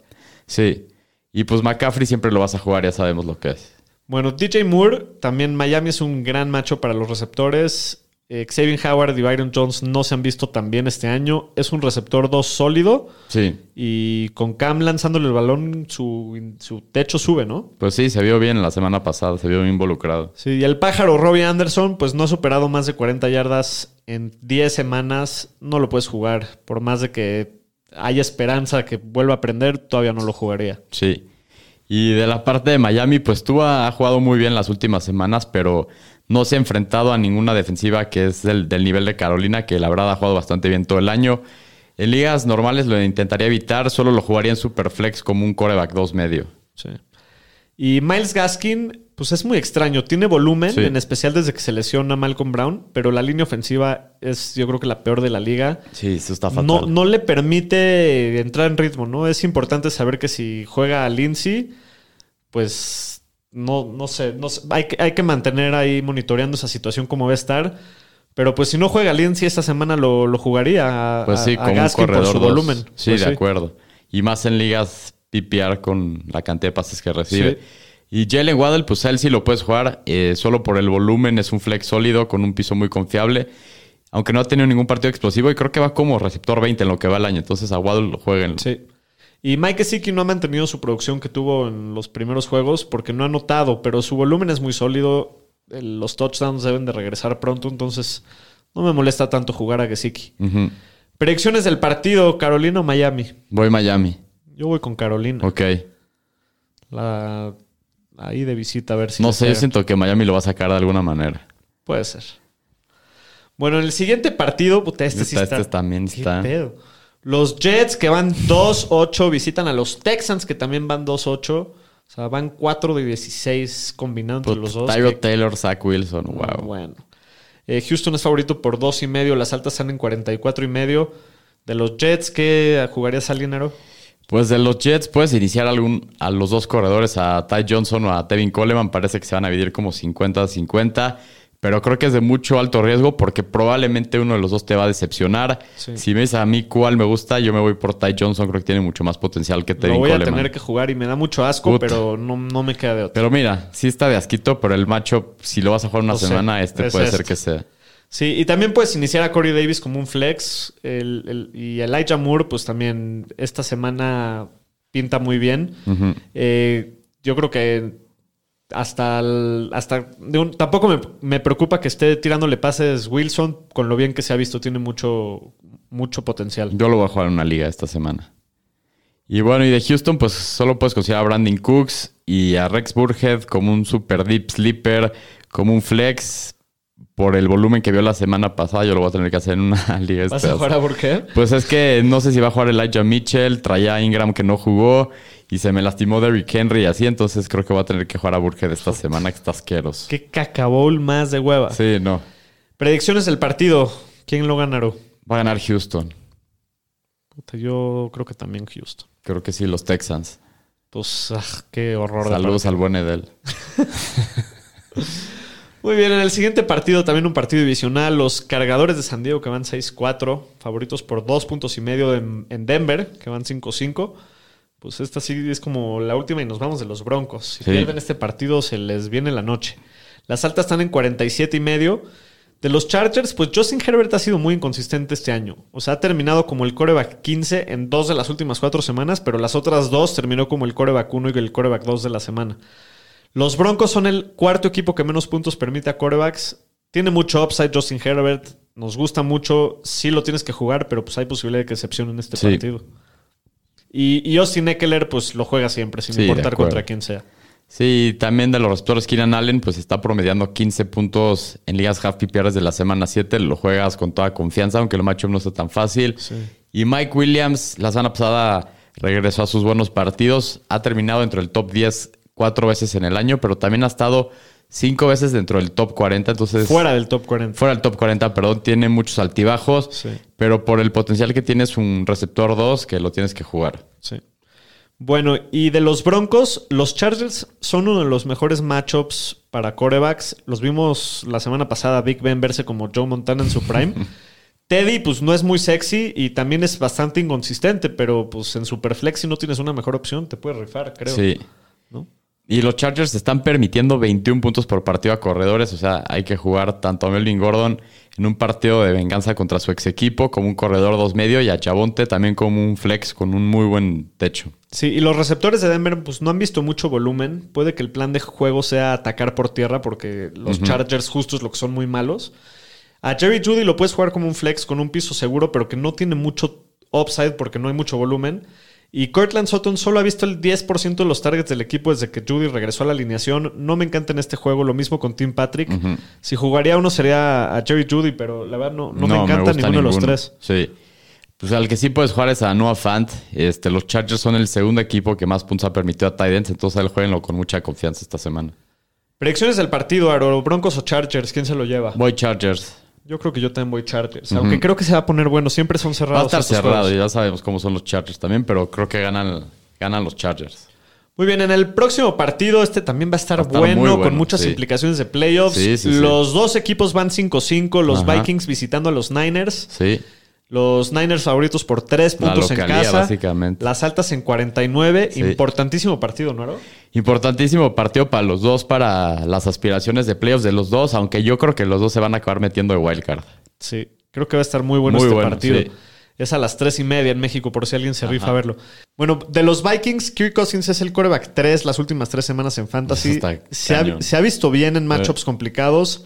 Sí. Y pues McCaffrey siempre lo vas a jugar, ya sabemos lo que es. Bueno, DJ Moore, también Miami es un gran macho para los receptores. Eh, Xavier Howard y Byron Jones no se han visto tan bien este año. Es un receptor 2 sólido Sí. y con Cam lanzándole el balón, su, su techo sube, ¿no? Pues sí, se vio bien la semana pasada, se vio bien involucrado. Sí, y el pájaro Robbie Anderson, pues no ha superado más de 40 yardas en 10 semanas. No lo puedes jugar. Por más de que haya esperanza que vuelva a aprender, todavía no lo jugaría. Sí. Y de la parte de Miami, pues tú ha jugado muy bien las últimas semanas, pero no se ha enfrentado a ninguna defensiva que es del, del nivel de Carolina, que la verdad ha jugado bastante bien todo el año. En ligas normales lo intentaría evitar, solo lo jugaría en Superflex como un coreback 2 medio. Sí. Y Miles Gaskin, pues es muy extraño. Tiene volumen, Sí. en especial desde que se lesiona Malcolm Brown, pero la línea ofensiva es, yo creo que la peor de la liga. Sí, eso está fatal. No, no le permite entrar en ritmo, ¿no? Es importante saber que si juega a Lindsay, pues no, no sé, no sé, hay, que, hay que mantener ahí monitoreando esa situación como va a estar. Pero pues si no juega Lindsay esta semana lo, lo jugaría a, Pues sí, a- a como un Gaskin por corredor su dos. volumen. Sí, Pues de acuerdo. Y más en ligas PPR con la cantidad de pases que recibe. Y Jalen Waddle, pues a él sí lo puedes jugar. eh, solo por el volumen es un flex sólido con un piso muy confiable. Aunque no ha tenido ningún partido explosivo y creo que va como receptor 20 en lo que va el año. Entonces a Waddle lo jueguen. Sí. Y Mike Gesicki no ha mantenido su producción que tuvo en los primeros juegos porque no ha notado, pero su volumen es muy sólido. Los touchdowns deben de regresar pronto, entonces no me molesta tanto jugar a Gesicki. Ujú. Predicciones del partido, Carolina o Miami. Voy Miami. Yo voy con Carolina. Ok. La, ahí de visita a ver si... No sé, yo siento que Miami lo va a sacar de alguna manera. Puede ser. Bueno, en el siguiente partido, puta, este sí Este- está. este también ¿Qué está. pedo? Los Jets que van 2-8 visitan a los Texans que también van 2-8. O sea, van 4 de 16 combinando entre los dos. Tyro que- Taylor, Zach Wilson. Wow. Ah, Bueno. Eh, Houston es favorito por 2 y medio. Las altas están en 44 y medio. De los Jets, ¿qué jugarías al dinero? Pues de los Jets puedes iniciar algún, a los dos corredores, a Ty Johnson o a Tevin Coleman. Parece que se van a dividir como 50-50. Pero creo que es de mucho alto riesgo porque probablemente uno de los dos te va a decepcionar. Sí. Si me dices a mí cuál me gusta, yo me voy por Ty Johnson. Creo que tiene mucho más potencial que Lo Tevin voy a Coleman. tener que jugar y me da mucho asco, pero no, no me queda de otra. Pero mira, sí está de asquito, pero el macho, si lo vas a jugar una sé, semana, este es puede ser este. que sea. Sí, y también puedes iniciar a Corey Davis como un flex. El, el- y Elijah Moore, pues también esta semana pinta muy bien. Ujú. Eh, yo creo que hasta, el- hasta de un- tampoco me, me preocupa que esté tirándole pases Wilson, con lo bien que se ha visto, tiene mucho, mucho potencial. Yo lo voy a jugar en una liga esta semana. Y bueno, y de Houston, pues solo puedes considerar a Brandon Cooks y a Rex Burhead como un super deep sleeper, como un flex. Por el volumen que vio la semana pasada, yo lo voy a tener que hacer en una liga. ¿Vas a jugar a qué? Pues es que no sé si va a jugar Elijah Mitchell, traía a Ingram que no jugó y se me lastimó Derrick Henry así, entonces creo que voy a tener que jugar a Burhead esta semana que está asqueroso. Qué cacabowl más de hueva. Sí, no. Predicciones del partido. ¿Quién lo ganará? Va a ganar Houston. Puta, yo creo que también Houston. Creo que sí, los Texans. Pues, ah, qué horror. Saludos al buen Edel. Muy bien, en el siguiente partido, también un partido divisional, los cargadores de San Diego que van 6-4, favoritos por dos puntos y medio en, en Denver, que van 5-5. Pues esta sí es como la última y nos vamos de los Broncos. Si Sí. pierden este partido, se les viene la noche. Las altas están en 47 y medio. De los Chargers, pues Justin Herbert ha sido muy inconsistente este año. O sea, ha terminado como el coreback 15 en dos de las últimas cuatro semanas, pero las otras dos terminó como el coreback 1 y el coreback 2 de la semana. Los Broncos son el cuarto equipo que menos puntos permite a corebacks. Tiene mucho upside Justin Herbert. Nos gusta mucho. Sí lo tienes que jugar, pero pues hay posibilidad de que excepción en este Sí. partido. Y, y Austin Eckler, pues lo juega siempre, sin Sí, importar contra quién sea. Sí, también de los receptores, Keenan Allen, pues está promediando 15 puntos en ligas half PPRs de la semana 7. Lo juegas con toda confianza, aunque el matchup no está tan fácil. Sí. Y Mike Williams, la semana pasada regresó a sus buenos partidos. Ha terminado dentro del top 10 cuatro veces en el año, pero también ha estado cinco veces dentro del top 40. Entonces, Fuera del top 40. fuera del top 40, perdón, tiene muchos altibajos. Sí. Pero por el potencial que tiene es un receptor 2 que lo tienes que jugar. Sí. Bueno, y de los Broncos, los Chargers son uno de los mejores matchups para corebacks. Los vimos la semana pasada, Big Ben verse como Joe Montana en su prime. Teddy, pues no es muy sexy y también es bastante inconsistente, pero pues en Superflex, si no tienes una mejor opción, te puedes rifar, creo. Sí. Y los Chargers están permitiendo 21 puntos por partido a corredores. O sea, hay que jugar tanto a Melvin Gordon en un partido de venganza contra su ex equipo como un corredor dos medio y a Chabonte también como un flex con un muy buen techo. Sí, y los receptores de Denver pues no han visto mucho volumen. Puede que el plan de juego sea atacar por tierra porque los Chargers justos lo que son muy malos. A Jerry Judy lo puedes jugar como un flex con un piso seguro, pero que no tiene mucho upside porque no hay mucho volumen. Y Cortland Sutton solo ha visto el 10% de los targets del equipo desde que Judy regresó a la alineación. No me encanta en este juego. Lo mismo con Tim Patrick. Si jugaría uno sería a Jerry Judy, pero la verdad no, no, me encanta ninguno, de los tres. Sí. Pues al que sí puedes jugar es a Noah Fant. Este, los Chargers son el segundo equipo que más puntos ha permitido a Titans, entonces él jueguenlo con mucha confianza esta semana. Predicciones del partido, Aro. Broncos o Chargers, ¿quién se lo lleva? Voy Chargers. Yo creo que yo también voy Chargers. Aunque creo que se va a poner bueno. Siempre son cerrados. Va a estar cerrado, juegos. y ya sabemos cómo son los Chargers también, pero creo que ganan, ganan los Chargers. Muy bien, en el próximo partido, este también va a estar, Va a estar bueno, con muchas sí. implicaciones de playoffs. Sí, sí, sí. los dos equipos van 5-5. Los Ajá. Vikings visitando a los Niners. Sí. Los Niners favoritos por 3 La puntos en casa. básicamente. Las altas en 49. Sí. Importantísimo partido, ¿no? Aro? Importantísimo partido para los dos, para las aspiraciones de playoffs de los dos, aunque yo creo que los dos se van a acabar metiendo de wildcard. Sí, creo que va a estar muy bueno Muy este bueno, partido. sí. Es a las tres y media en México, por si alguien se rifa a verlo. Bueno, de los Vikings, Kirk Cousins es el coreback 3 las últimas tres semanas en Fantasy. Se ha, se ha visto bien en matchups complicados.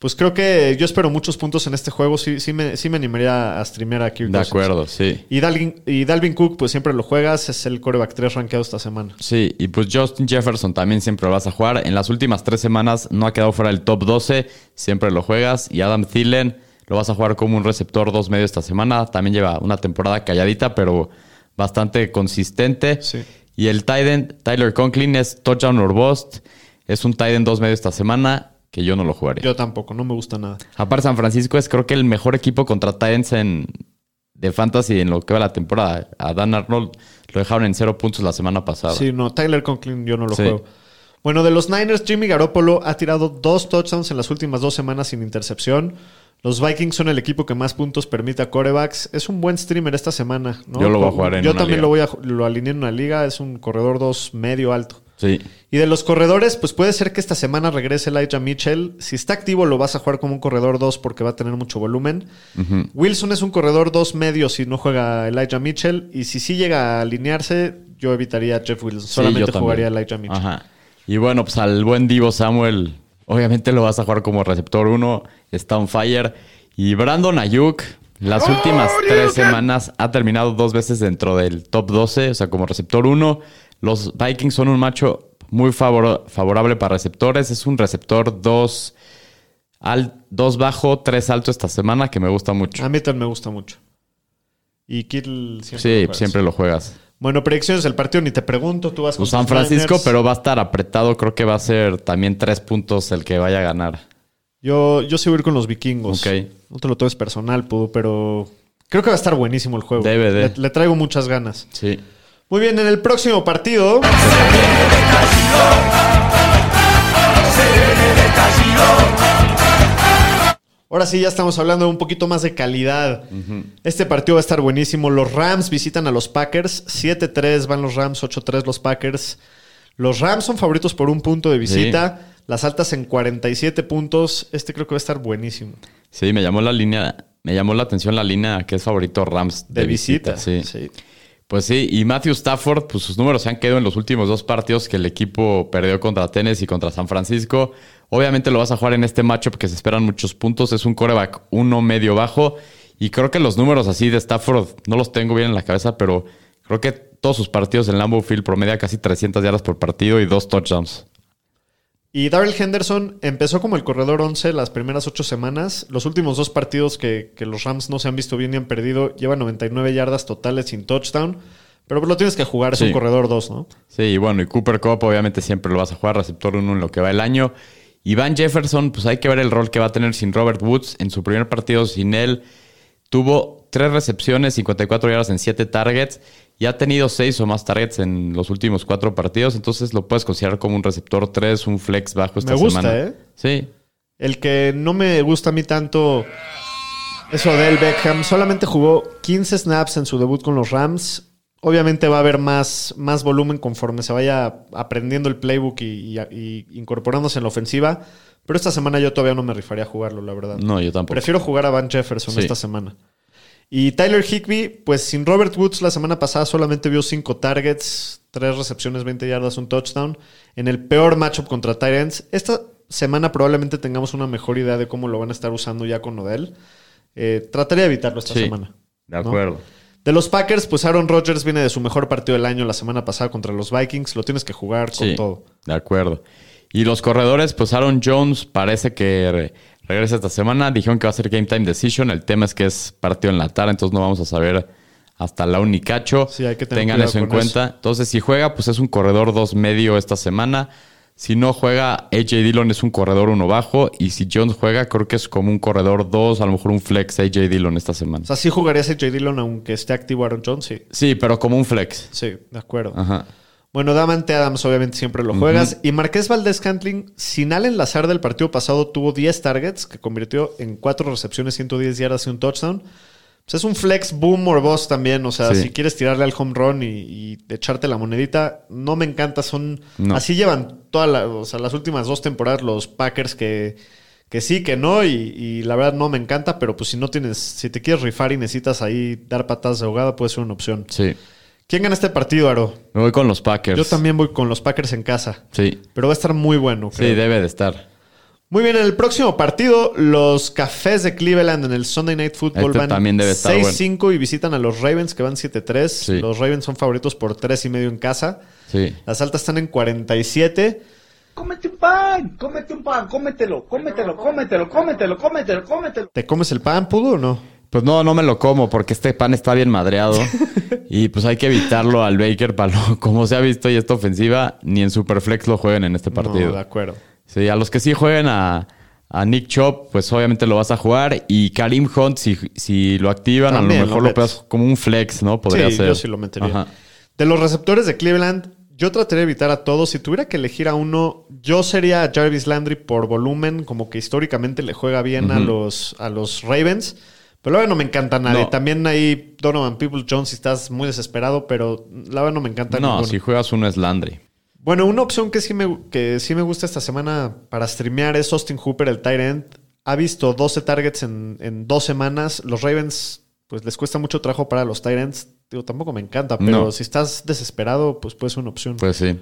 Pues creo que yo espero muchos puntos en este juego. Sí, sí, me, sí me animaría a streamear a Kirk De acuerdo, sí. Y Dalvin, y Dalvin Cook, pues siempre lo juegas. Es el coreback 3 rankeado esta semana. Sí, y pues Justin Jefferson también siempre lo vas a jugar. En las últimas tres semanas no ha quedado fuera del top 12, siempre lo juegas. Y Adam Thielen lo vas a jugar como un receptor dos medio esta semana. También lleva una temporada calladita, pero bastante consistente. Sí. Y el tight end, Tyler Conklin, es touchdown or bust. Es un tight end dos medio esta semana que yo no lo jugaría. Yo tampoco, no me gusta nada. Aparte, San Francisco es creo que el mejor equipo contra Titans en de fantasy en lo que va la temporada. A Dan Arnold lo dejaron en cero puntos la semana pasada. Sí, no, Tyler Conklin yo no lo Sí. juego. Bueno, de los Niners, Jimmy Garoppolo ha tirado dos touchdowns en las últimas dos semanas sin intercepción. Los Vikings son el equipo que más puntos permite a corebacks. Es un buen streamer esta semana. ¿no? Yo lo voy a jugar en Yo una también liga. lo voy a lo alineé en una liga. Es un corredor 2 medio alto. Sí. Y de los corredores, pues puede ser que esta semana regrese Elijah Mitchell. Si está activo, lo vas a jugar como un corredor 2 porque va a tener mucho volumen. Wilson es un corredor 2 medio si no juega Elijah Mitchell. Y si sí llega a alinearse, yo evitaría a Jeff Wilson. Sí, Solamente jugaría a Elijah Mitchell. Ajá. Y bueno, pues al buen Divo Samuel, obviamente lo vas a jugar como receptor 1, está on fire. Y Brandon Ayuk, las últimas tres semanas ha terminado dos veces dentro del top 12, o sea, como receptor 1. Los Vikings son un macho muy favor- favorable para receptores. Es un receptor 2 al, dos bajo, 3 alto esta semana que me gusta mucho. A mí también me gusta mucho. Y Kittle siempre. Sí, lo juegas. siempre lo juegas. Bueno, predicciones del partido, ni te pregunto. Tú vas con San Francisco, Niners. pero va a estar apretado. Creo que va a ser también tres puntos el que vaya a ganar. Yo, yo sí voy a ir con los vikingos. Ok. No te lo tomes personal, Pudu, pero creo que va a estar buenísimo el juego. Debe de. Le, le traigo muchas ganas. Sí. Muy bien, en el próximo partido. Ahora sí, ya estamos hablando un poquito más de calidad. Este partido va a estar buenísimo. Los Rams visitan a los Packers. 7-3 van los Rams, 8-3 los Packers. Los Rams son favoritos por un punto de visita. Las altas en 47 puntos. Este creo que va a estar buenísimo. Sí, me llamó la línea, me llamó la atención la línea que es favorito Rams De, visita. Sí. sí. Pues sí, y Matthew Stafford, pues sus números se han quedado en los últimos dos partidos que el equipo perdió contra Tennessee y contra San Francisco. Obviamente lo vas a jugar en este matchup que se esperan muchos puntos. Es un coreback uno medio bajo. Y creo que los números así de Stafford no los tengo bien en la cabeza, pero creo que todos sus partidos en Lambeau Field promedia casi 300 yardas por partido y dos touchdowns. Y Darrell Henderson empezó como el corredor 11 las primeras ocho semanas. Los últimos dos partidos que, que los Rams no se han visto bien y han perdido, lleva 99 yardas totales sin touchdown. Pero pues lo tienes que jugar, es Sí. un corredor 2, ¿no? Sí, y bueno, y Cooper Cup obviamente siempre lo vas a jugar, receptor 1 en lo que va el año. Y Van Jefferson, pues hay que ver el rol que va a tener sin Robert Woods. En su primer partido sin él, tuvo tres recepciones, 54 yardas en 7 targets y ha tenido 6 o más targets en los últimos cuatro partidos. Entonces lo puedes considerar como un receptor 3, un flex bajo esta Me gusta, semana. ¿eh? Sí, El que no me gusta a mí tanto es Odell Beckham. Solamente jugó 15 snaps en su debut con los Rams. Obviamente va a haber más, más volumen conforme se vaya aprendiendo el playbook y, y- y incorporándose en la ofensiva. Pero esta semana yo todavía no me rifaría a jugarlo, la verdad. no, yo tampoco. Prefiero jugar a Van Jefferson Sí. esta semana. Y Tyler Higby, pues sin Robert Woods la semana pasada solamente vio 5 targets, 3 recepciones, 20 yardas, un touchdown. En el peor matchup contra Tyrants. Esta semana probablemente tengamos una mejor idea de cómo lo van a estar usando ya con Odell. Eh, trataría de evitarlo esta Sí, semana. de ¿no? acuerdo. De los Packers, pues Aaron Rodgers viene de su mejor partido del año la semana pasada contra los Vikings. Lo tienes que jugar con Sí, todo. de acuerdo. Y los corredores, pues Aaron Jones parece que regresa esta semana. Dijeron que va a ser Game Time Decision. El tema es que es partido en la tarde, entonces no vamos a saber hasta la unicacho. Sí, hay que tener Tengan eso en cuenta. Entonces, si juega, pues es un corredor dos medio esta semana. Si no juega, AJ Dillon es un corredor uno bajo. Y si Jones juega, creo que es como un corredor dos, a lo mejor un flex AJ Dillon esta semana. O sea, sí jugarías a J. Dillon aunque esté activo Aaron Jones, sí. Sí, pero como un flex. Sí, de acuerdo. Ajá. Bueno, Davante Adams obviamente siempre lo juegas. Y Marqués Valdés Cantling, sin al enlazar del partido pasado, tuvo 10 targets, que convirtió en 4 recepciones, 110 yardas y un touchdown. Pues es un flex boom or bust también. O sea, Sí. si quieres tirarle al home run y, y echarte la monedita, no me encanta. Son. No. Así llevan todas la- o sea, las últimas dos temporadas los Packers que. Que sí, que no, y, y la verdad no me encanta, pero pues si no tienes, si te quieres rifar y necesitas ahí dar patadas de ahogada, puede ser una opción. Sí. ¿Quién gana este partido, Aro? Me voy con los Packers. Yo también voy con los Packers en casa. Sí. Pero va a estar muy bueno. Sí, creo. debe de estar. Muy bien, en el próximo partido, los Cafés de Cleveland en el Sunday Night Football Este van también debe estar 6-5 y visitan a los Ravens que van 7-3. Sí. Los Ravens son favoritos por 3 y medio en casa. Sí. Las altas están en 47. Cómete un pan, cómete un pan, cómetelo, cómetelo, cómetelo, cómetelo, cómetelo, cómetelo. ¿Te comes el pan, Pudo o no? Pues no, no me lo como porque este pan está bien madreado. y pues hay que evitarlo al Baker para lo- como se ha visto y esta ofensiva, ni en Superflex lo jueguen en este No, partido. de acuerdo. sí, a los que sí jueguen a, a Nick Chop, pues obviamente lo vas a jugar. Y Karim Hunt, si, si lo activan, También a lo mejor lo, puedes como un flex, ¿no? Podría sí, ser. yo sí lo metería. Ajá. De los receptores de Cleveland, yo trataría de evitar a todos. Si tuviera que elegir a uno, yo sería Jarvis Landry por volumen, como que históricamente le juega bien a, los, a los Ravens. Pero la verdad no me encanta nadie. No. También hay Donovan People Jones si estás muy desesperado, pero la verdad no me encanta No, ninguno. si juegas uno es Landry. Bueno, una opción que sí, me, que sí me gusta esta semana para streamear es Austin Hooper, el tight end. Ha visto 12 targets en, en dos semanas. Los Ravens, pues les cuesta mucho trabajo para los tight ends. Digo, tampoco me encanta, pero No. si estás desesperado, pues puede ser una opción. Pues sí.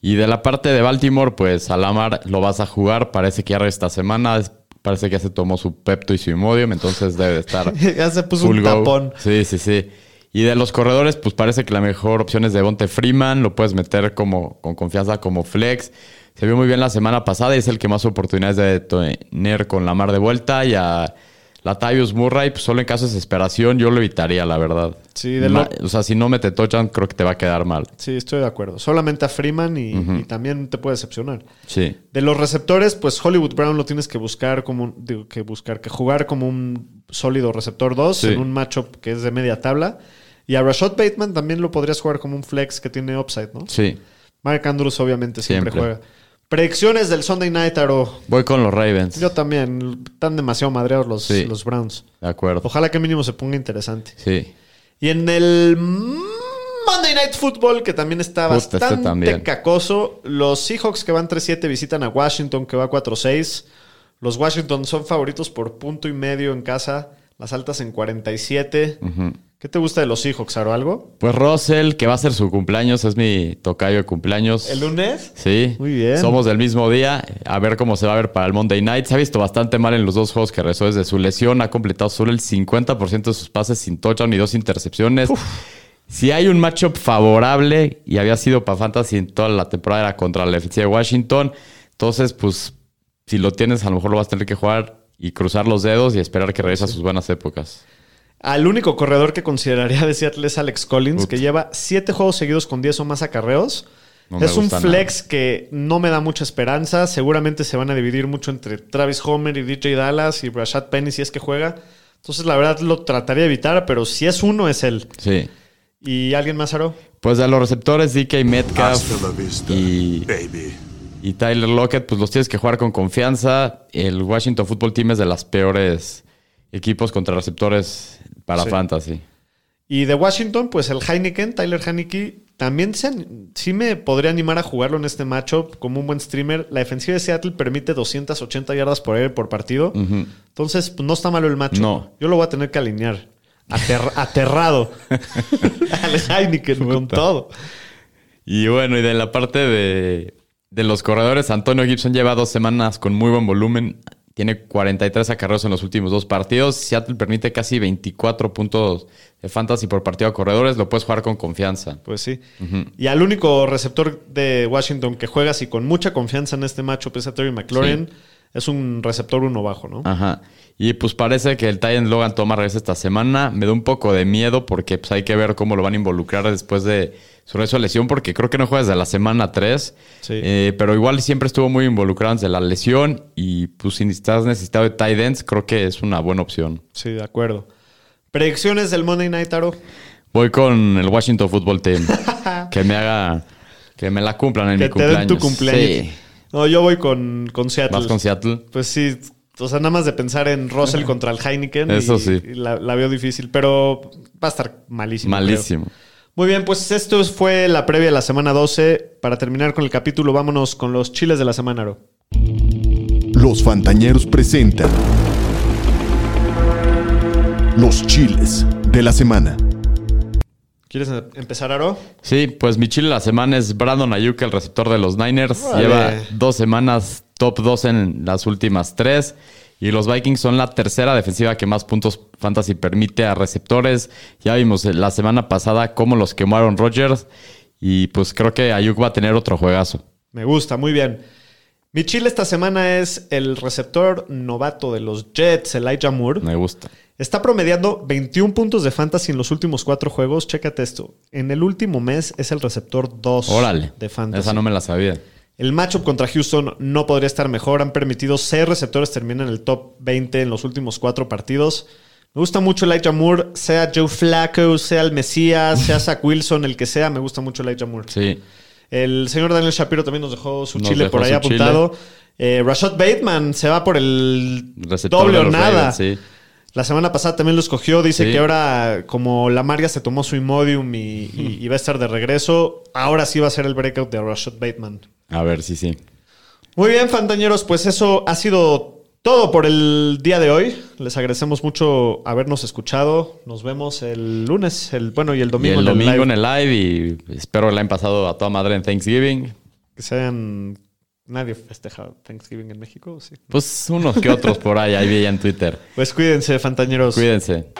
Y de la parte de Baltimore, pues a Lamar lo vas a jugar. Parece que ya esta semana. Parece que ya se tomó su Pepto y su Imodium, entonces debe de estar ya se puso full un go. tapón. Sí, sí, sí. Y de los corredores, pues parece que la mejor opción es Devonte Freeman. Lo puedes meter como, con confianza como flex. Se vio muy bien la semana pasada y es el que más oportunidades de tener con la mar de vuelta. Y a Latavius Murray, pues solo en caso de desesperación, yo lo evitaría, la verdad. Sí, de lo- O sea, si no mete touchdown, creo que te va a quedar mal. Sí, estoy de acuerdo. Solamente a Freeman y, y también te puede decepcionar. Sí. De los receptores, pues Hollywood Brown lo tienes que buscar como un- digo, que buscar, que jugar como un sólido receptor 2 Sí. en un matchup que es de media tabla. Y a Rashad Bateman también lo podrías jugar como un flex que tiene upside, ¿no? Sí. Mark Andrews obviamente siempre, Siempre. juega. Predicciones del Sunday Night, Aro. Voy con los Ravens. Yo también. Están demasiado madreados los, Sí. los Browns. De acuerdo. Ojalá que mínimo se ponga interesante. Sí. Y en el Monday Night Football, que también está este bastante también. cacoso, los Seahawks que van 3-7 visitan a Washington, que va 4-6. Los Washington son favoritos por punto y medio en casa, las altas en 47. ¿Qué te gusta de los Seahawks, Aro? ¿Algo? Pues Russell, que va a ser su cumpleaños, es mi tocayo de cumpleaños. ¿El lunes? Sí. Muy bien. Somos del mismo día. A ver cómo se va a ver para el Monday Night. Se ha visto bastante mal en los dos juegos que rezó desde su lesión. Ha completado solo el 50% de sus pases sin touchdown y dos intercepciones. Si hay un matchup favorable y había sido para Fantasy en toda la temporada era contra la defensiva de Washington, entonces, pues, si lo tienes, a lo mejor lo vas a tener que jugar y cruzar los dedos y esperar que regrese a sus buenas épocas. Al único corredor que consideraría de Seattle es Alex Collins, que lleva 7 juegos seguidos con 10 o más acarreos. No es un flex que no me da mucha esperanza. Seguramente se van a dividir mucho entre Travis Homer y DJ Dallas y Rashad Penny si es que juega. Entonces, la verdad, lo trataría de evitar, pero si es uno, es él. Sí. ¿Y alguien más, Aro? Pues de los receptores, DK Metcalf vista, y baby. Y Tyler Lockett, pues los tienes que jugar con confianza. El Washington Football Team es de las peores equipos contra receptores para Sí. fantasy. Y de Washington, pues el Heineken, Tyler Heineke, también se sí me podría animar a jugarlo en este matchup como un buen streamer. La defensiva de Seattle permite 280 yardas por aire por partido. Entonces, pues, no está malo el matchup. No. Yo lo voy a tener que alinear. Ater- aterrado. al Heineken con todo. Y bueno, y de la parte de, de los corredores, Antonio Gibson lleva dos semanas con muy buen volumen. Tiene 43 acarreos en los últimos dos partidos. Seattle permite casi 24 puntos de fantasy por partido a corredores. Lo puedes jugar con confianza. Pues sí. Y al único receptor de Washington que juega así con mucha confianza en este matchup es a Terry McLaurin. Es un receptor uno bajo, ¿no? Ajá. Y pues parece que el Titan Logan Thomas regresa esta semana. Me da un poco de miedo porque pues, hay que ver cómo lo van a involucrar después de su regreso de lesión, porque creo que no juega desde la semana 3. Sí. Eh, pero igual siempre estuvo muy involucrado desde la lesión. Y pues si estás necesitado de tight ends, creo que es una buena opción. Sí, de acuerdo. Predicciones del Monday Night, Aro. Voy con el Washington Football Team. que me haga. Que me la cumplan en Que mi te cumpleaños. den tu cumpleaños. Sí. No, yo voy con, con Seattle. ¿Vas con Seattle? Pues sí, o sea, nada más de pensar en Russell contra el Heineken. Eso y- sí. y la, la veo difícil, pero va a estar malísimo. Malísimo. creo. Muy bien, pues esto fue la previa de la semana 12. Para terminar con el capítulo, vámonos con los chiles de la semana, Aro. Los Fantañeros presentan Los chiles de la semana. ¿Quieres em- empezar, Aro? Sí, pues mi chile de la semana es Brandon Ayuk, el receptor de los Niners. Lleva dos semanas top 2 en las últimas tres. Y los Vikings son la tercera defensiva que más puntos fantasy permite a receptores. Ya vimos la semana pasada cómo los quemaron Rodgers. Y pues creo que Ayuk va a tener otro juegazo. Me gusta, muy bien. Mi chile esta semana es el receptor novato de los Jets, Elijah Moore. Me gusta. Está promediando 21 puntos de fantasy en los últimos cuatro juegos. Chécate esto. En el último mes es el receptor 2 Órale. de fantasy. Esa no me la sabía. El matchup contra Houston no podría estar mejor. Han permitido seis receptores terminan en el top 20 en los últimos cuatro partidos. Me gusta mucho Elijah Moore, sea Joe Flacco, sea el Mesías, sea Zach Wilson, el que sea. Me gusta mucho Elijah Moore. Sí. El señor Daniel Shapiro también nos dejó su Nos chile dejó por ahí apuntado. Eh, Rashad Bateman se va por el Receptor doble o nada. Ravens, sí. La semana pasada también lo escogió. Dice Sí. que ahora, como la Maria se tomó su Imodium y, y- y va a estar de regreso, ahora sí va a ser el breakout de Rashad Bateman. A ver, sí, sí. Muy bien, fantañeros, pues eso ha sido todo por el día de hoy. Les agradecemos mucho habernos escuchado. Nos vemos el lunes, el bueno y el Y domingo. el en el domingo live. en el live y espero que la hayan pasado a toda madre en Thanksgiving. Que se hayan Nadie festeja Thanksgiving en México, ¿o sí. Pues unos que otros por ahí, ahí veía en Twitter. Pues cuídense, fantañeros. Cuídense.